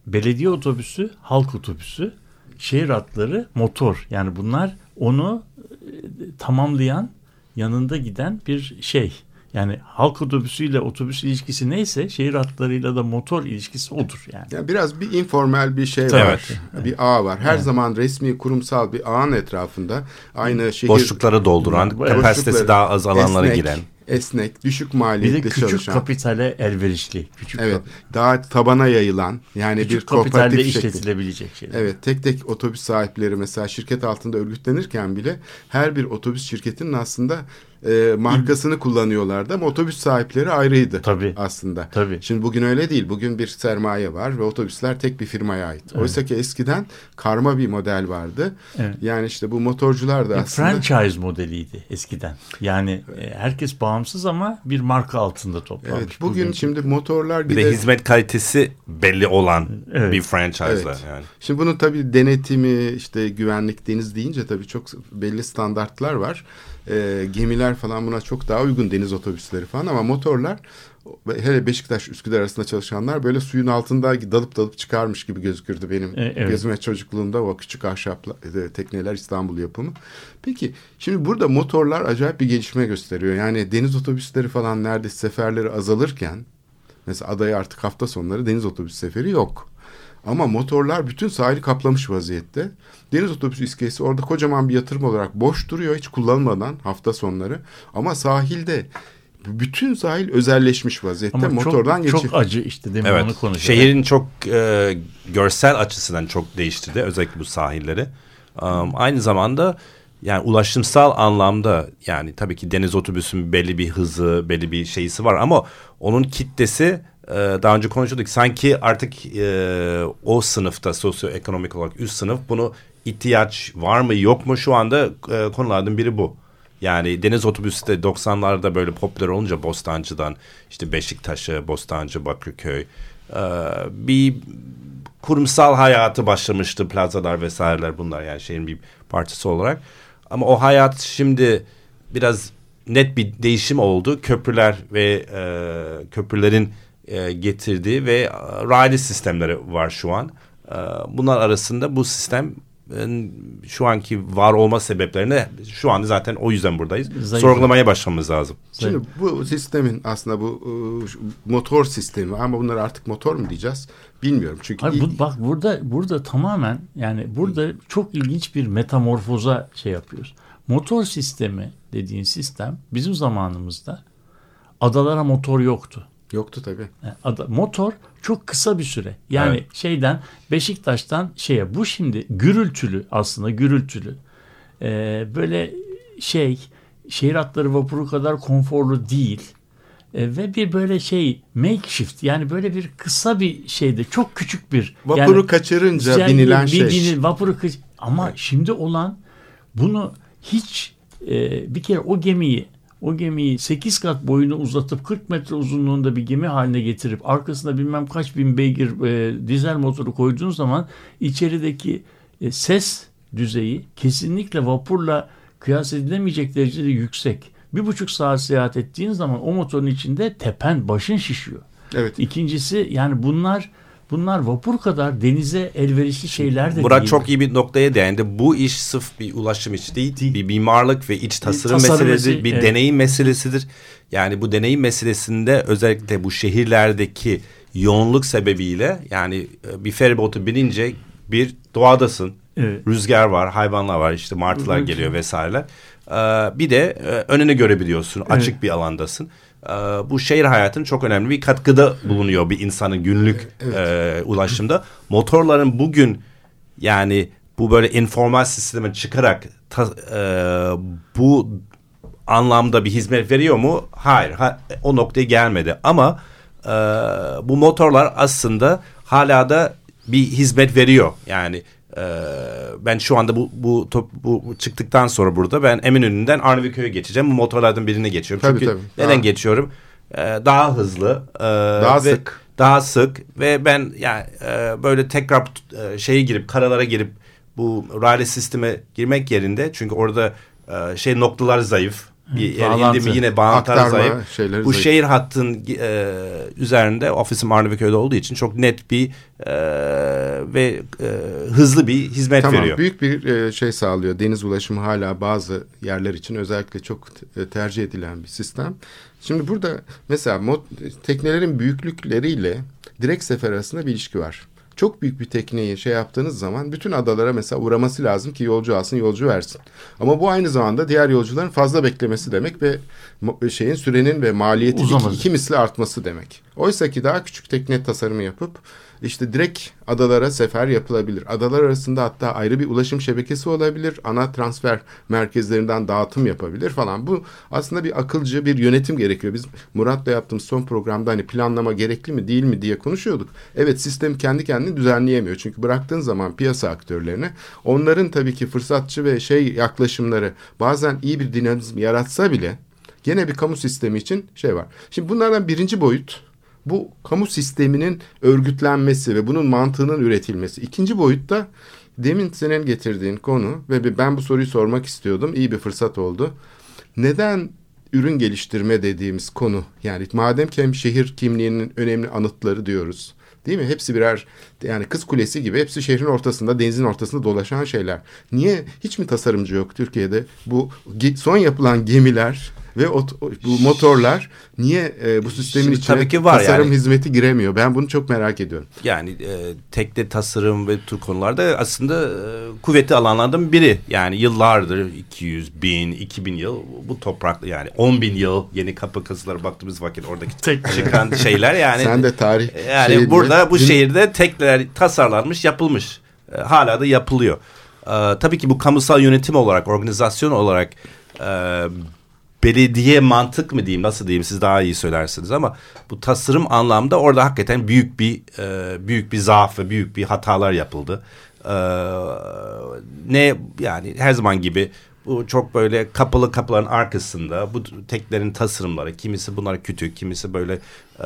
D: belediye otobüsü, halk otobüsü, şehir hatları, motor. Yani bunlar onu e, tamamlayan, yanında giden bir şey. Yani halk otobüsüyle otobüs ilişkisi neyse şehir hatlarıyla da motor ilişkisi odur yani.
B: Yani biraz bir informal bir şey
C: Evet.
B: var. Bir ağ var. Her zaman resmi kurumsal bir ağın etrafında aynı şehir
C: Boşlukları dolduran, kapasitesi daha az alanlara
B: esnek,
C: giren.
B: Esnek, düşük
D: Bir de küçük
B: çalışan.
D: kapitale elverişli. Küçük,
B: Evet.
D: kap-
B: Daha tabana yayılan yani
D: küçük
B: bir kooperatif şekli.
D: işletilebilecek şeyler.
B: Evet tek tek otobüs sahipleri mesela şirket altında örgütlenirken bile her bir otobüs şirketinin aslında e, markasını kullanıyorlardı ama otobüs sahipleri ayrıydı
D: Tabii.
B: aslında.
D: Tabii.
B: Şimdi bugün öyle değil. Bugün bir sermaye var ve otobüsler tek bir firmaya ait. Oysa ki eskiden karma bir model vardı.
D: Evet.
B: Yani işte bu motorcular da
D: Bir
B: aslında
D: franchise modeliydi eskiden. Yani e, herkes bağımsız ama bir marka altında toplanmış.
B: Evet, bugün şimdi motorlar
C: Bir de
B: gider-
C: hizmet kalitesi belli olan
D: Evet.
C: bir franchise'la
B: Evet.
C: yani.
B: Şimdi bunun tabii denetimi, işte güvenlik, deniz deyince tabii çok belli standartlar var. Ee, gemiler falan buna çok daha uygun deniz otobüsleri falan ama motorlar hele Beşiktaş Üsküdar arasında çalışanlar böyle suyun altında dalıp dalıp çıkarmış gibi gözükürdü benim
D: E, evet.
B: gözüme çocukluğumda o küçük ahşap e, tekneler İstanbul yapımı. Peki şimdi burada motorlar acayip bir gelişme gösteriyor. Yani deniz otobüsleri falan neredeyse seferleri azalırken mesela adaya artık hafta sonları deniz otobüs seferi yok. Ama motorlar bütün sahili kaplamış vaziyette. Deniz otobüsü iskelesi orada kocaman bir yatırım olarak boş duruyor hiç kullanılmadan hafta sonları. Ama sahilde bütün sahil özelleşmiş vaziyette
D: ama
B: motordan geçiyor.
D: çok acı işte demin
C: Evet.
D: onu konuşuyoruz.
C: Şehrin çok e, görsel açısından çok değiştirdi. Özellikle bu sahilleri. Um, aynı zamanda yani ulaşımsal anlamda yani tabii ki deniz otobüsün belli bir hızı, belli bir şeysi var ama onun kitlesi e, daha önce konuşuyorduk. Sanki artık e, o sınıfta sosyoekonomik olarak üst sınıf bunu ihtiyaç var mı yok mu şu anda e, konulardan biri bu. Yani deniz otobüsü de 90'larda böyle popüler olunca Bostancı'dan işte Beşiktaş'a, Bostancı, Bakırköy e, bir kurumsal hayatı başlamıştı plazalar vesaireler bunlar yani şeyin bir parçası olarak. Ama o hayat şimdi biraz net bir değişim oldu. Köprüler ve e, köprülerin e, getirdiği ve raylı sistemleri var şu an. E, bunlar arasında bu sistem e, şu anki var olma sebeplerini şu anda zaten o yüzden buradayız.
D: Zayıf.
C: Sorgulamaya başlamamız lazım.
B: Şimdi bu sistemin aslında bu motor sistemi ama bunlar artık motor mu diyeceğiz bilmiyorum. Çünkü
D: Hayır, bu, bak burada burada tamamen yani burada çok ilginç bir metamorfoza şey yapıyoruz. Motor sistemi dediğin sistem bizim zamanımızda adalara motor yoktu.
B: Yoktu tabii.
D: Ada- motor çok kısa bir süre. Yani
C: Evet.
D: şeyden Beşiktaş'tan şeye bu şimdi gürültülü aslında gürültülü. Ee, böyle şey şehir hatları vapuru kadar konforlu değil. Ee, ve bir böyle şey makeshift yani böyle bir kısa bir şeyde çok küçük bir
B: Vapuru
D: yani-
B: kaçırınca
D: yani
B: binilen
D: bir-
B: şey.
D: binil- vapuru kaç- ama şimdi olan bunu hiç e, bir kere o gemiyi o gemiyi 8 kat boyunu uzatıp 40 metre uzunluğunda bir gemi haline getirip arkasına bilmem kaç bin beygir e, dizel motoru koyduğun zaman içerideki e, ses düzeyi kesinlikle vapurla kıyas edilemeyecek derecede yüksek. Bir buçuk saat seyahat ettiğin zaman o motorun içinde tepen başın şişiyor.
B: Evet.
D: İkincisi yani bunlar bunlar vapur kadar denize elverişli şeyler de
C: Murat
D: değil.
C: çok iyi bir noktaya değindi. Bu iş sırf bir ulaşım işi değil, bir mimarlık ve iç tasarım,
D: tasarım
C: meselesi,
D: meselesi,
C: bir
D: evet.
C: deneyim meselesidir. Yani bu deneyim meselesinde özellikle bu şehirlerdeki yoğunluk sebebiyle yani e, bir feribotu binince bir doğadasın.
D: Evet.
C: Rüzgar var, hayvanlar var, işte martılar
D: Evet.
C: geliyor vesaireler. Ee, bir de e, önünü görebiliyorsun, açık bir alandasın. Ee, bu şehir hayatının çok önemli bir katkıda bulunuyor bir insanın günlük e, ulaşımda. Motorların bugün yani bu böyle informal sisteme çıkarak ta- e, bu anlamda bir hizmet veriyor mu? Hayır. Ha- o noktaya gelmedi. Ama e, bu motorlar aslında hala da bir hizmet veriyor. Yani ben şu anda bu bu, top, bu çıktıktan sonra burada ben Eminönü'nden Arnavutköy'e geçeceğim. Bu motorlardan birine geçiyorum.
B: Tabii,
C: Çünkü
B: tabii.
C: neden
B: Daha-
C: geçiyorum? E, daha hızlı. e,
B: Daha
C: ve-
B: sık.
C: Daha sık ve ben yani e, böyle tekrar e, şeye girip karalara girip bu raylı sisteme girmek yerinde çünkü orada şey noktalar zayıf. Bir yer
D: Bağlantı.
C: indi mi yine bağlantılar zayıf. Bu
B: zayıf.
C: şehir hattın e, üzerinde ofisim Arnavutköy'de olduğu için çok net bir e, ve e, hızlı bir hizmet
B: Tamam
C: veriyor.
B: büyük bir e, şey sağlıyor. Deniz ulaşımı hala bazı yerler için özellikle çok te- tercih edilen bir sistem. Şimdi burada mesela mot- teknelerin büyüklükleriyle direkt sefer arasında bir ilişki var. Çok büyük bir tekneyi şey yaptığınız zaman bütün adalara mesela uğraması lazım ki yolcu alsın yolcu versin. Ama bu aynı zamanda diğer yolcuların fazla beklemesi demek ve şeyin sürenin ve maliyetin iki, iki misli artması demek. Oysa ki daha küçük tekne tasarımı yapıp işte direkt adalara sefer yapılabilir. Adalar arasında hatta ayrı bir ulaşım şebekesi olabilir. Ana transfer merkezlerinden dağıtım yapabilir falan. Bu aslında bir akılcı bir yönetim gerekiyor. Biz Murat'la yaptığımız son programda hani planlama gerekli mi değil mi diye konuşuyorduk. Evet sistem kendi kendini düzenleyemiyor. Çünkü bıraktığın zaman piyasa aktörlerine onların tabii ki fırsatçı ve şey yaklaşımları bazen iyi bir dinamizm yaratsa bile gene bir kamu sistemi için şey var. Şimdi bunlardan birinci boyut bu kamu sisteminin örgütlenmesi ve bunun mantığının üretilmesi. İkinci boyutta demin senin getirdiğin konu ve ben bu soruyu sormak istiyordum. İyi bir fırsat oldu. Neden ürün geliştirme dediğimiz konu yani madem ki hem şehir kimliğinin önemli anıtları diyoruz. Değil mi? Hepsi birer yani kız kulesi gibi hepsi şehrin ortasında denizin ortasında dolaşan şeyler. Niye hiç mi tasarımcı yok Türkiye'de? Bu son yapılan gemiler ve o, bu motorlar niye e, bu sistemin
C: Şimdi
B: içine
C: tabii ki var
B: tasarım
C: yani.
B: hizmeti giremiyor? Ben bunu çok merak ediyorum.
C: Yani e, tekne tasarım ve tür konularda aslında e, kuvvetli alanlardan biri. Yani yıllardır 200, 1000, 2000 yıl bu toprak yani 10 bin yıl yeni kapı kazıları baktığımız vakit oradaki
D: Tek-
C: çıkan şeyler yani.
B: Sen de tarih
C: Yani
B: şeyi
C: burada
B: diye-
C: bu
B: Dün-
C: şehirde tekneler tasarlanmış, yapılmış. E, hala da yapılıyor. E, tabii ki bu kamusal yönetim olarak, organizasyon olarak e, belediye mantık mı diyeyim, nasıl diyeyim siz daha iyi söylersiniz ama bu tasarım anlamda orada hakikaten büyük bir e, büyük bir zaaf ve büyük bir hatalar yapıldı. E, ne yani her zaman gibi bu çok böyle kapalı kapıların arkasında bu teklerin tasarımları kimisi bunlar kütük kimisi böyle e,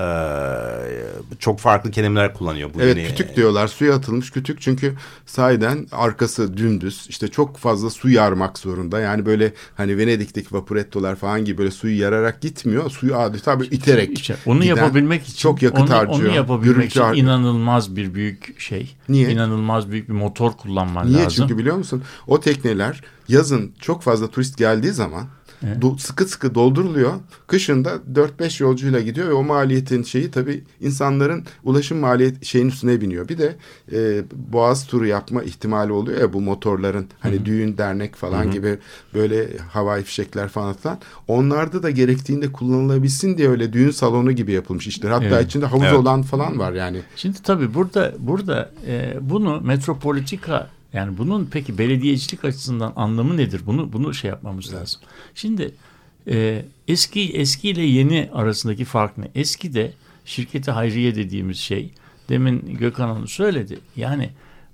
C: çok farklı kelimeler kullanıyor. Bu
B: Evet
C: yeni-
B: kütük diyorlar. Suya atılmış kütük çünkü sahiden arkası dümdüz. işte çok fazla su yarmak zorunda. Yani böyle hani Venedik'teki vapurettolar falan gibi böyle suyu yararak gitmiyor. Suyu adeta böyle iterek
D: İşte onu
B: giden,
D: yapabilmek için
B: çok yakıt
D: onu,
B: harcıyor.
D: Onu yapabilmek
B: Gürültü
D: için
B: har-
D: inanılmaz bir büyük şey.
B: Niye?
D: İnanılmaz büyük bir motor kullanman
B: Niye?
D: lazım.
B: Çünkü biliyor musun? O tekneler yazın çok fazla turist geldiği zaman do- sıkı sıkı dolduruluyor. Kışın da 4-5 yolcuyla gidiyor ve o maliyetin şeyi tabii insanların ulaşım maliyet şeyin üstüne biniyor. Bir de e, boğaz turu yapma ihtimali oluyor ya bu motorların hani düğün dernek falan gibi böyle havai fişekler falan atılan. Onlarda da gerektiğinde kullanılabilsin diye öyle düğün salonu gibi yapılmış işte. Hatta
D: Evet.
B: içinde havuz
C: Evet.
B: olan falan var yani.
D: Şimdi tabii burada burada e, bunu metropolitika yani bunun peki belediyecilik açısından anlamı nedir? Bunu bunu şey yapmamız lazım. Şimdi e, eski eski ile yeni arasındaki fark ne? Eski de şirketi hayriye dediğimiz şey demin Gökhan Hanım söyledi. Yani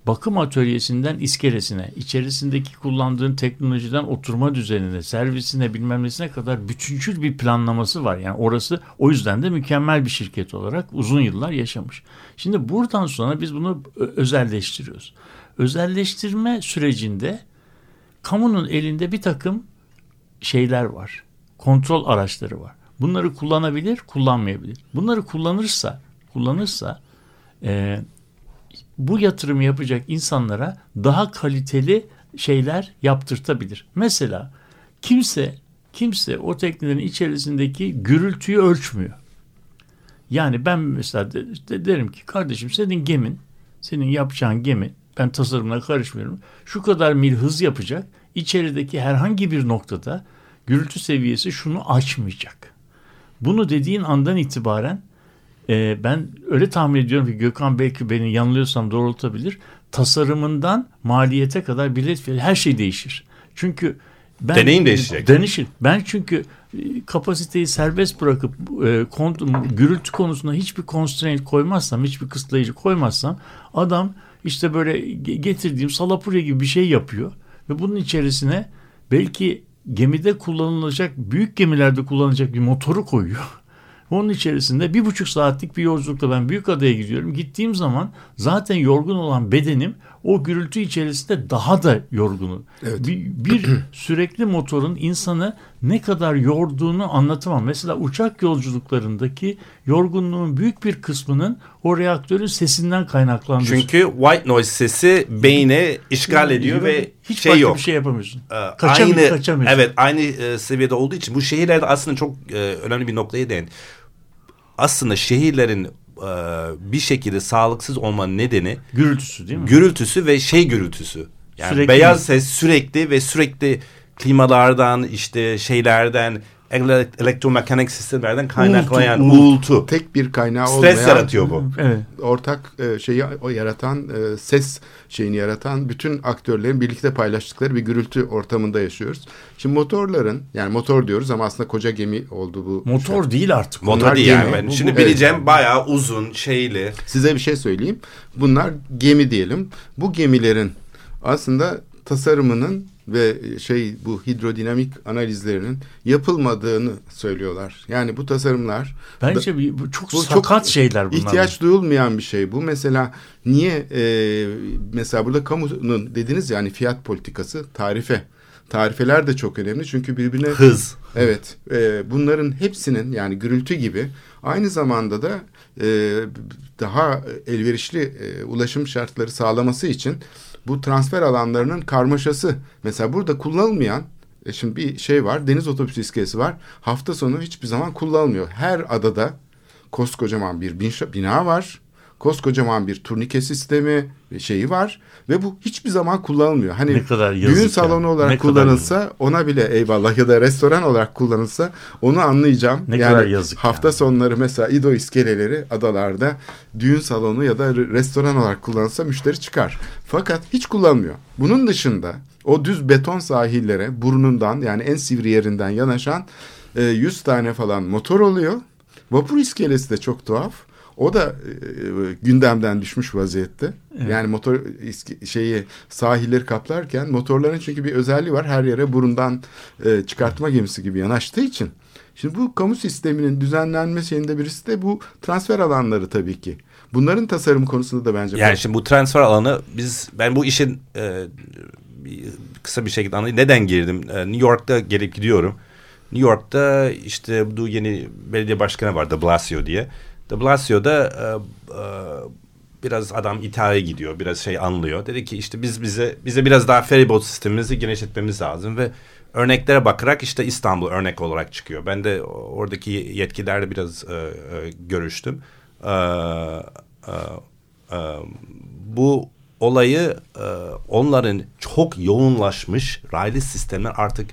D: bakım atölyesinden iskelesine, içerisindeki kullandığın teknolojiden oturma düzenine, servisine bilmem nesine kadar bütüncül bir planlaması var. Yani orası o yüzden de mükemmel bir şirket olarak uzun yıllar yaşamış. Şimdi buradan sonra biz bunu özelleştiriyoruz. Özelleştirme sürecinde kamunun elinde bir takım şeyler var. Kontrol araçları var. Bunları kullanabilir, kullanmayabilir. Bunları kullanırsa, kullanırsa e, bu yatırım yapacak insanlara daha kaliteli şeyler yaptırtabilir. Mesela kimse kimse o teknelerin içerisindeki gürültüyü ölçmüyor. Yani ben mesela de, de- derim ki kardeşim senin gemin, senin yapacağın gemi ben tasarımına karışmıyorum. Şu kadar mil hız yapacak. İçerideki herhangi bir noktada gürültü seviyesi şunu aşmayacak. Bunu dediğin andan itibaren e, ben öyle tahmin ediyorum ki Gökhan belki beni yanılıyorsam doğrultabilir. Tasarımından maliyete kadar bilet fiyatı her şey değişir. Çünkü ben,
C: Deneyim değişecek.
D: Değişir. Ben çünkü e, kapasiteyi serbest bırakıp e, kont- gürültü konusunda hiçbir constraint koymazsam, hiçbir kısıtlayıcı koymazsam adam işte böyle ge- getirdiğim salapurya gibi bir şey yapıyor ve bunun içerisine belki gemide kullanılacak, büyük gemilerde kullanılacak bir motoru koyuyor. Onun içerisinde bir buçuk saatlik bir yolculukta ben büyük adaya gidiyorum. Gittiğim zaman zaten yorgun olan bedenim o gürültü içerisinde daha da yorgunu. Bir, bir sürekli motorun insanı ne kadar yorduğunu anlatamam. Mesela uçak yolculuklarındaki yorgunluğun büyük bir kısmının o reaktörün sesinden kaynaklandığı.
C: Çünkü white noise sesi beyne işgal ediyor ve
D: hiç
C: şey
D: başka
C: yok.
D: bir şey yapamıyorsun.
C: Ee,
D: Kaçamıyor-
C: aynı
D: kaçamıyorsun.
C: evet aynı e, seviyede olduğu için bu şehirlerde aslında çok e, önemli bir noktaya değin. Aslında şehirlerin bir şekilde sağlıksız olma nedeni
D: Gürültüsü değil mi?
C: gürültüsü ve şey gürültüsü. Yani
D: Sürekli
C: beyaz
D: mi?
C: ses sürekli ve sürekli klimalardan işte şeylerden elektromekanik sistemlerden kaynaklayan
D: Uğultu,
C: uğultu.
B: Tek bir kaynağı
C: Stres
B: olmayan
C: yaratıyor bu.
D: Evet.
B: ortak e, şeyi o yaratan e, ses şeyini yaratan bütün aktörlerin birlikte paylaştıkları bir gürültü ortamında yaşıyoruz. Şimdi motorların yani motor diyoruz ama aslında koca gemi oldu bu.
D: Motor değil artık.
C: Motor
B: Bunlar
C: değil
B: gemi.
C: yani. Ben
B: Bu-
C: şimdi
B: bu-
C: bileceğim bayağı uzun, şeyli.
B: Size bir şey söyleyeyim. Bunlar gemi diyelim. Bu gemilerin aslında tasarımının ve şey bu hidrodinamik analizlerinin yapılmadığını söylüyorlar. Yani bu tasarımlar
D: Bence bir, bu çok
B: Bu
D: sakat
B: çok
D: şeyler bunlar.
B: ihtiyaç duyulmayan bir şey. Bu mesela niye e, mesela burada kamunun dediniz yani fiyat politikası tarife. Tarifeler de çok önemli çünkü birbirine
C: Hız.
B: Evet, e, bunların hepsinin yani gürültü gibi aynı zamanda da e, daha elverişli e, ulaşım şartları sağlaması için bu transfer alanlarının karmaşası. Mesela burada kullanılmayan e, şimdi bir şey var, deniz otobüsü iskelesi var. Hafta sonu hiçbir zaman kullanılmıyor. Her adada koskocaman bir bin- bina var. Koskocaman bir turnike sistemi şeyi var ve bu hiçbir zaman kullanılmıyor. Hani
D: Ne kadar
B: düğün salonu
D: Ne
B: olarak
D: kadar
B: kullanılsa ona bile eyvallah ya da restoran olarak kullanılsa onu anlayacağım.
D: Ne
B: yani
D: kadar yazık
B: hafta
D: ya.
B: sonları mesela İdo iskeleleri adalarda düğün salonu ya da re- restoran olarak kullanılsa müşteri çıkar. Fakat hiç kullanmıyor. Bunun dışında o düz beton sahillere burnundan yani en sivri yerinden yanaşan e, 100 tane falan motor oluyor. Vapur iskelesi de çok tuhaf. O da e, gündemden düşmüş vaziyette. Yani motor şeyi sahilleri kaplarken motorların çünkü bir özelliği var. Her yere burundan e, çıkartma gemisi gibi yanaştığı için. Şimdi bu kamu sisteminin düzenlenme şeyinde birisi de bu transfer alanları tabii ki. Bunların tasarım konusunda da bence
C: Yani şimdi bu transfer alanı biz ben bu işin e, kısa bir şekilde anlayayım. Neden girdim? E, New York'ta gelip gidiyorum. New York'ta işte bu yeni belediye başkanı var De Blasio diye. De Blasio'da e, e, biraz adam İtalya'ya gidiyor. Biraz şey anlıyor. Dedi ki işte biz bize bize biraz daha feribot sistemimizi genişletmemiz lazım ve örneklere bakarak işte İstanbul örnek olarak çıkıyor. Ben de oradaki yetkililerle biraz e, e, görüştüm. E, e, e, bu olayı e, onların çok yoğunlaşmış raylı sistemler artık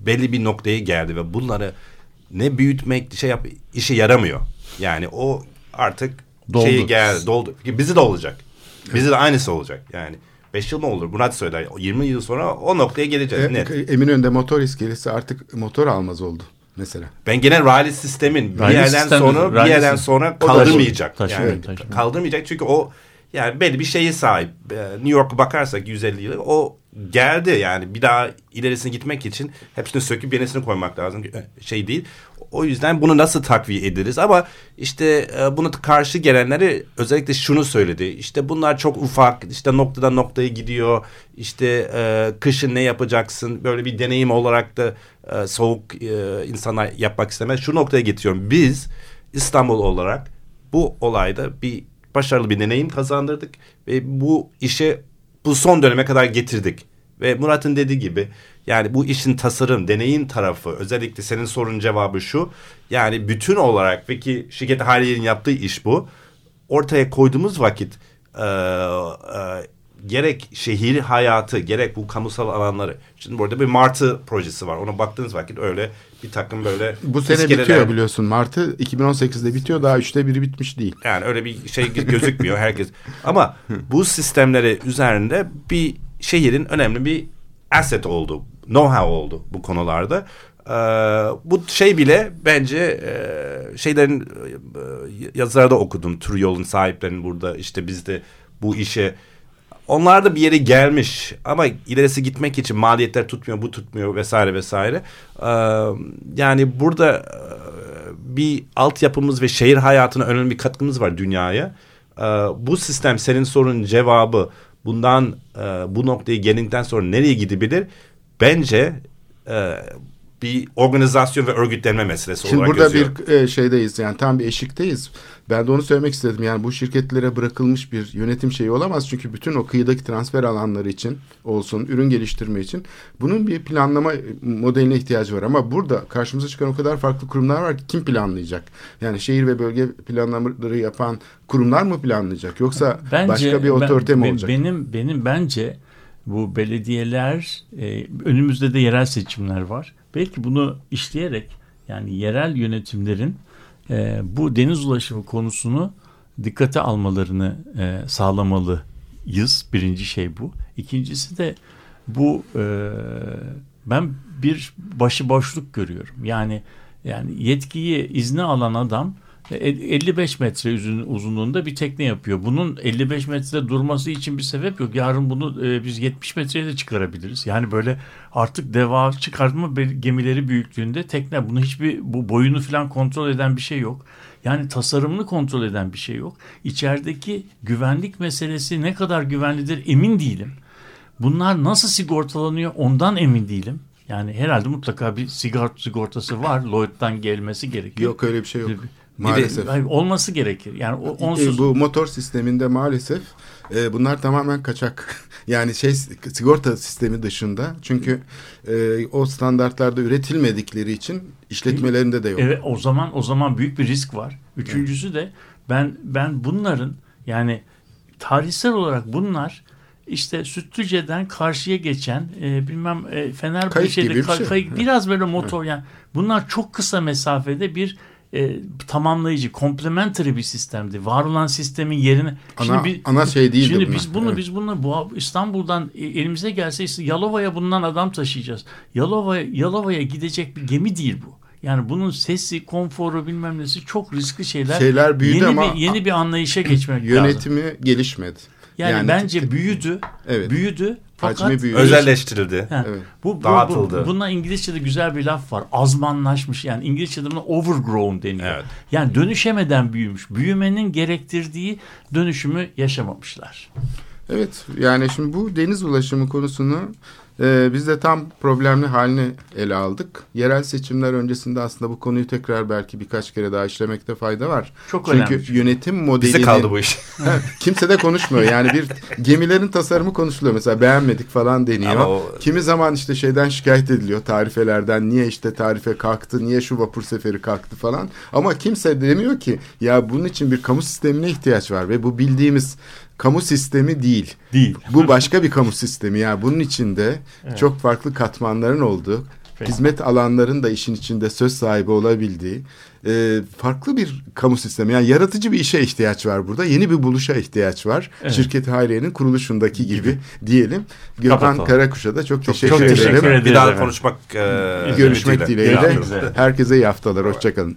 C: belli bir noktaya geldi ve bunları ne büyütmek şey yap işe yaramıyor. Yani o artık
D: Doldu.
C: şeyi gel doldu. Bizi de olacak. Bizi de aynısı olacak. Yani 5 yıl mı olur? Murat söyler. 20 yıl sonra o noktaya geleceğiz.
B: E,
C: net.
B: Eminönü'nde motor iskelesi artık motor almaz oldu mesela.
C: Ben genel raylı sistemin bir
D: Raylı
C: yerden
D: sistem-
C: sonra bir yerden sonra kaldırmayacak.
D: taşıyor,
C: yani
D: taşıyor.
C: kaldırmayacak çünkü o yani belli bir şeye sahip. Ee, New York'a bakarsak 150 yıl o geldi yani bir daha ilerisine gitmek için hepsini söküp yenisini koymak lazım. Ee, Şey değil. O yüzden bunu nasıl takviye ederiz ama işte e, buna karşı gelenleri özellikle şunu söyledi. İşte bunlar çok ufak işte noktadan noktaya gidiyor. İşte e, kışın ne yapacaksın böyle bir deneyim olarak da e, soğuk insanlar yapmak istemez. Şu noktaya getiriyorum. Biz İstanbul olarak bu olayda bir başarılı bir deneyim kazandırdık ve bu işe bu son döneme kadar getirdik. Ve Murat'ın dediği gibi yani bu işin tasarım, deneyim tarafı özellikle senin sorunun cevabı şu. Yani bütün olarak peki şirket Haliye'nin yaptığı iş bu. Ortaya koyduğumuz vakit e, e, gerek şehir hayatı gerek bu kamusal alanları. Şimdi burada bir Martı projesi var. Ona baktığınız vakit öyle bir takım böyle
B: Bu sene
C: iskeleler-
B: bitiyor biliyorsun. Mart'ı 2018'de bitiyor. Daha üçte biri bitmiş değil.
C: yani öyle bir şey gözükmüyor herkes. Ama bu sistemleri üzerinde bir şehrin önemli bir asset oldu. Know-how oldu bu konularda. Ee, bu şey bile bence e, şeylerin e, yazılarda okudum. Tur yolun sahiplerinin burada işte biz de bu işe onlar da bir yere gelmiş ama ilerisi gitmek için maliyetler tutmuyor, bu tutmuyor vesaire vesaire. Ee, yani burada e, bir altyapımız ve şehir hayatına önemli bir katkımız var dünyaya. Ee, bu sistem senin sorunun cevabı bundan e, bu noktaya geldikten sonra nereye gidebilir? Bence e, bir organizasyon ve örgütlenme meselesi
B: Şimdi
C: olarak
B: burada
C: yazıyor.
B: bir e, şeydeyiz yani tam bir eşikteyiz. Ben de onu söylemek istedim. Yani bu şirketlere bırakılmış bir yönetim şeyi olamaz. Çünkü bütün o kıyıdaki transfer alanları için olsun, ürün geliştirme için bunun bir planlama modeline ihtiyacı var. Ama burada karşımıza çıkan o kadar farklı kurumlar var ki kim planlayacak? Yani şehir ve bölge planlamaları yapan kurumlar mı planlayacak? Yoksa başka bir
D: ben-
B: otorite mi
D: be-
B: olacak?
D: Benim benim bence bu belediyeler e, önümüzde de yerel seçimler var. Belki bunu işleyerek Yani yerel yönetimlerin e, bu deniz ulaşımı konusunu dikkate almalarını e, sağlamalıyız. Birinci şey bu. İkincisi de bu e, ben bir başıboşluk görüyorum. Yani yani yetkiyi izni alan adam 55 metre uzun- uzunluğunda bir tekne yapıyor. Bunun 55 metrede durması için bir sebep yok. Yarın bunu e, biz 70 metreye de çıkarabiliriz. Yani böyle artık deva çıkartma gemileri büyüklüğünde tekne bunu hiçbir bu boyunu falan kontrol eden bir şey yok. Yani tasarımını kontrol eden bir şey yok. İçerideki güvenlik meselesi ne kadar güvenlidir emin değilim. Bunlar nasıl sigortalanıyor ondan emin değilim. Yani herhalde mutlaka bir sigort sigortası var. Lloyd'dan gelmesi gerekiyor.
B: Yok öyle bir şey yok.
D: Bir de-
B: Maalesef.
D: Olması gerekir. Yani o,
B: E,
D: onsuz
B: bu motor sisteminde maalesef e, bunlar tamamen kaçak. Yani şey sigorta sistemi dışında. Çünkü e, o standartlarda üretilmedikleri için işletmelerinde de yok.
D: Evet o zaman o zaman büyük bir risk var. Üçüncüsü de ben ben bunların yani tarihsel olarak bunlar işte Sütlüce'den karşıya geçen e, bilmem e,
B: Kayık
D: Fenerbahçe'de
B: gibi bir
D: ka-
B: şey.
D: kayık- biraz böyle motor yani bunlar çok kısa mesafede bir e, tamamlayıcı, complementary bir sistemdi. Var olan sistemin yerine
B: Ana-
D: bir-
B: ana şey değildi
D: Şimdi
B: bunlar.
D: biz bunu
B: Evet.
D: biz bunu bu İstanbul'dan e, elimize gelse Yalova'ya bundan adam taşıyacağız. Yalova'ya Yalova'ya gidecek bir gemi değil bu. Yani bunun sesi, konforu bilmem nesi çok riskli şeyler.
B: Şeyler büyüdü
D: yeni
B: ama-
D: bir, yeni bir anlayışa geçmek lazım.
B: Yönetimi gelişmedi.
D: Yani, bence büyüdü.
B: Evet.
D: Büyüdü. Fakat
B: Hacmi büyüdü.
C: Özelleştirildi.
D: Ha,
B: Evet.
D: Bu, bu,
C: Dağıtıldı.
D: Bu, buna İngilizce'de güzel bir laf var. Azmanlaşmış yani İngilizce'de buna overgrown deniyor.
C: Evet.
D: Yani dönüşemeden büyümüş. Büyümenin gerektirdiği dönüşümü yaşamamışlar.
B: Evet yani şimdi bu deniz ulaşımı konusunu e, biz de tam problemli haline ele aldık. Yerel seçimler öncesinde aslında bu konuyu tekrar belki birkaç kere daha işlemekte fayda var.
D: Çok
B: Çünkü
D: önemli.
B: yönetim modelini...
C: Bize kaldı bu iş.
B: Kimse de konuşmuyor. Yani bir gemilerin tasarımı konuşuluyor. Mesela beğenmedik falan deniyor.
C: Ama o-
B: Kimi zaman işte şeyden şikayet ediliyor tarifelerden. Niye işte tarife kalktı, niye şu vapur seferi kalktı falan. Ama kimse demiyor ki ya bunun için bir kamu sistemine ihtiyaç var ve bu bildiğimiz kamu sistemi değil.
D: Değil.
B: Bu başka bir kamu sistemi. Yani bunun içinde çok farklı katmanların olduğu,
D: Peki.
B: hizmet alanların da işin içinde söz sahibi olabildiği e, farklı bir kamu sistemi. Yani yaratıcı bir işe ihtiyaç var burada. Yeni bir buluşa ihtiyaç var.
D: Evet.
B: Şirket Hayriye'nin kuruluşundaki gibi, diyelim. Gökhan. Karakuş'a da çok, teşekkür,
D: çok
B: ederim.
D: teşekkür ederim.
C: Bir daha konuşmak e,
B: Görüşmek dileğiyle. Herkese iyi haftalar. Hoşçakalın.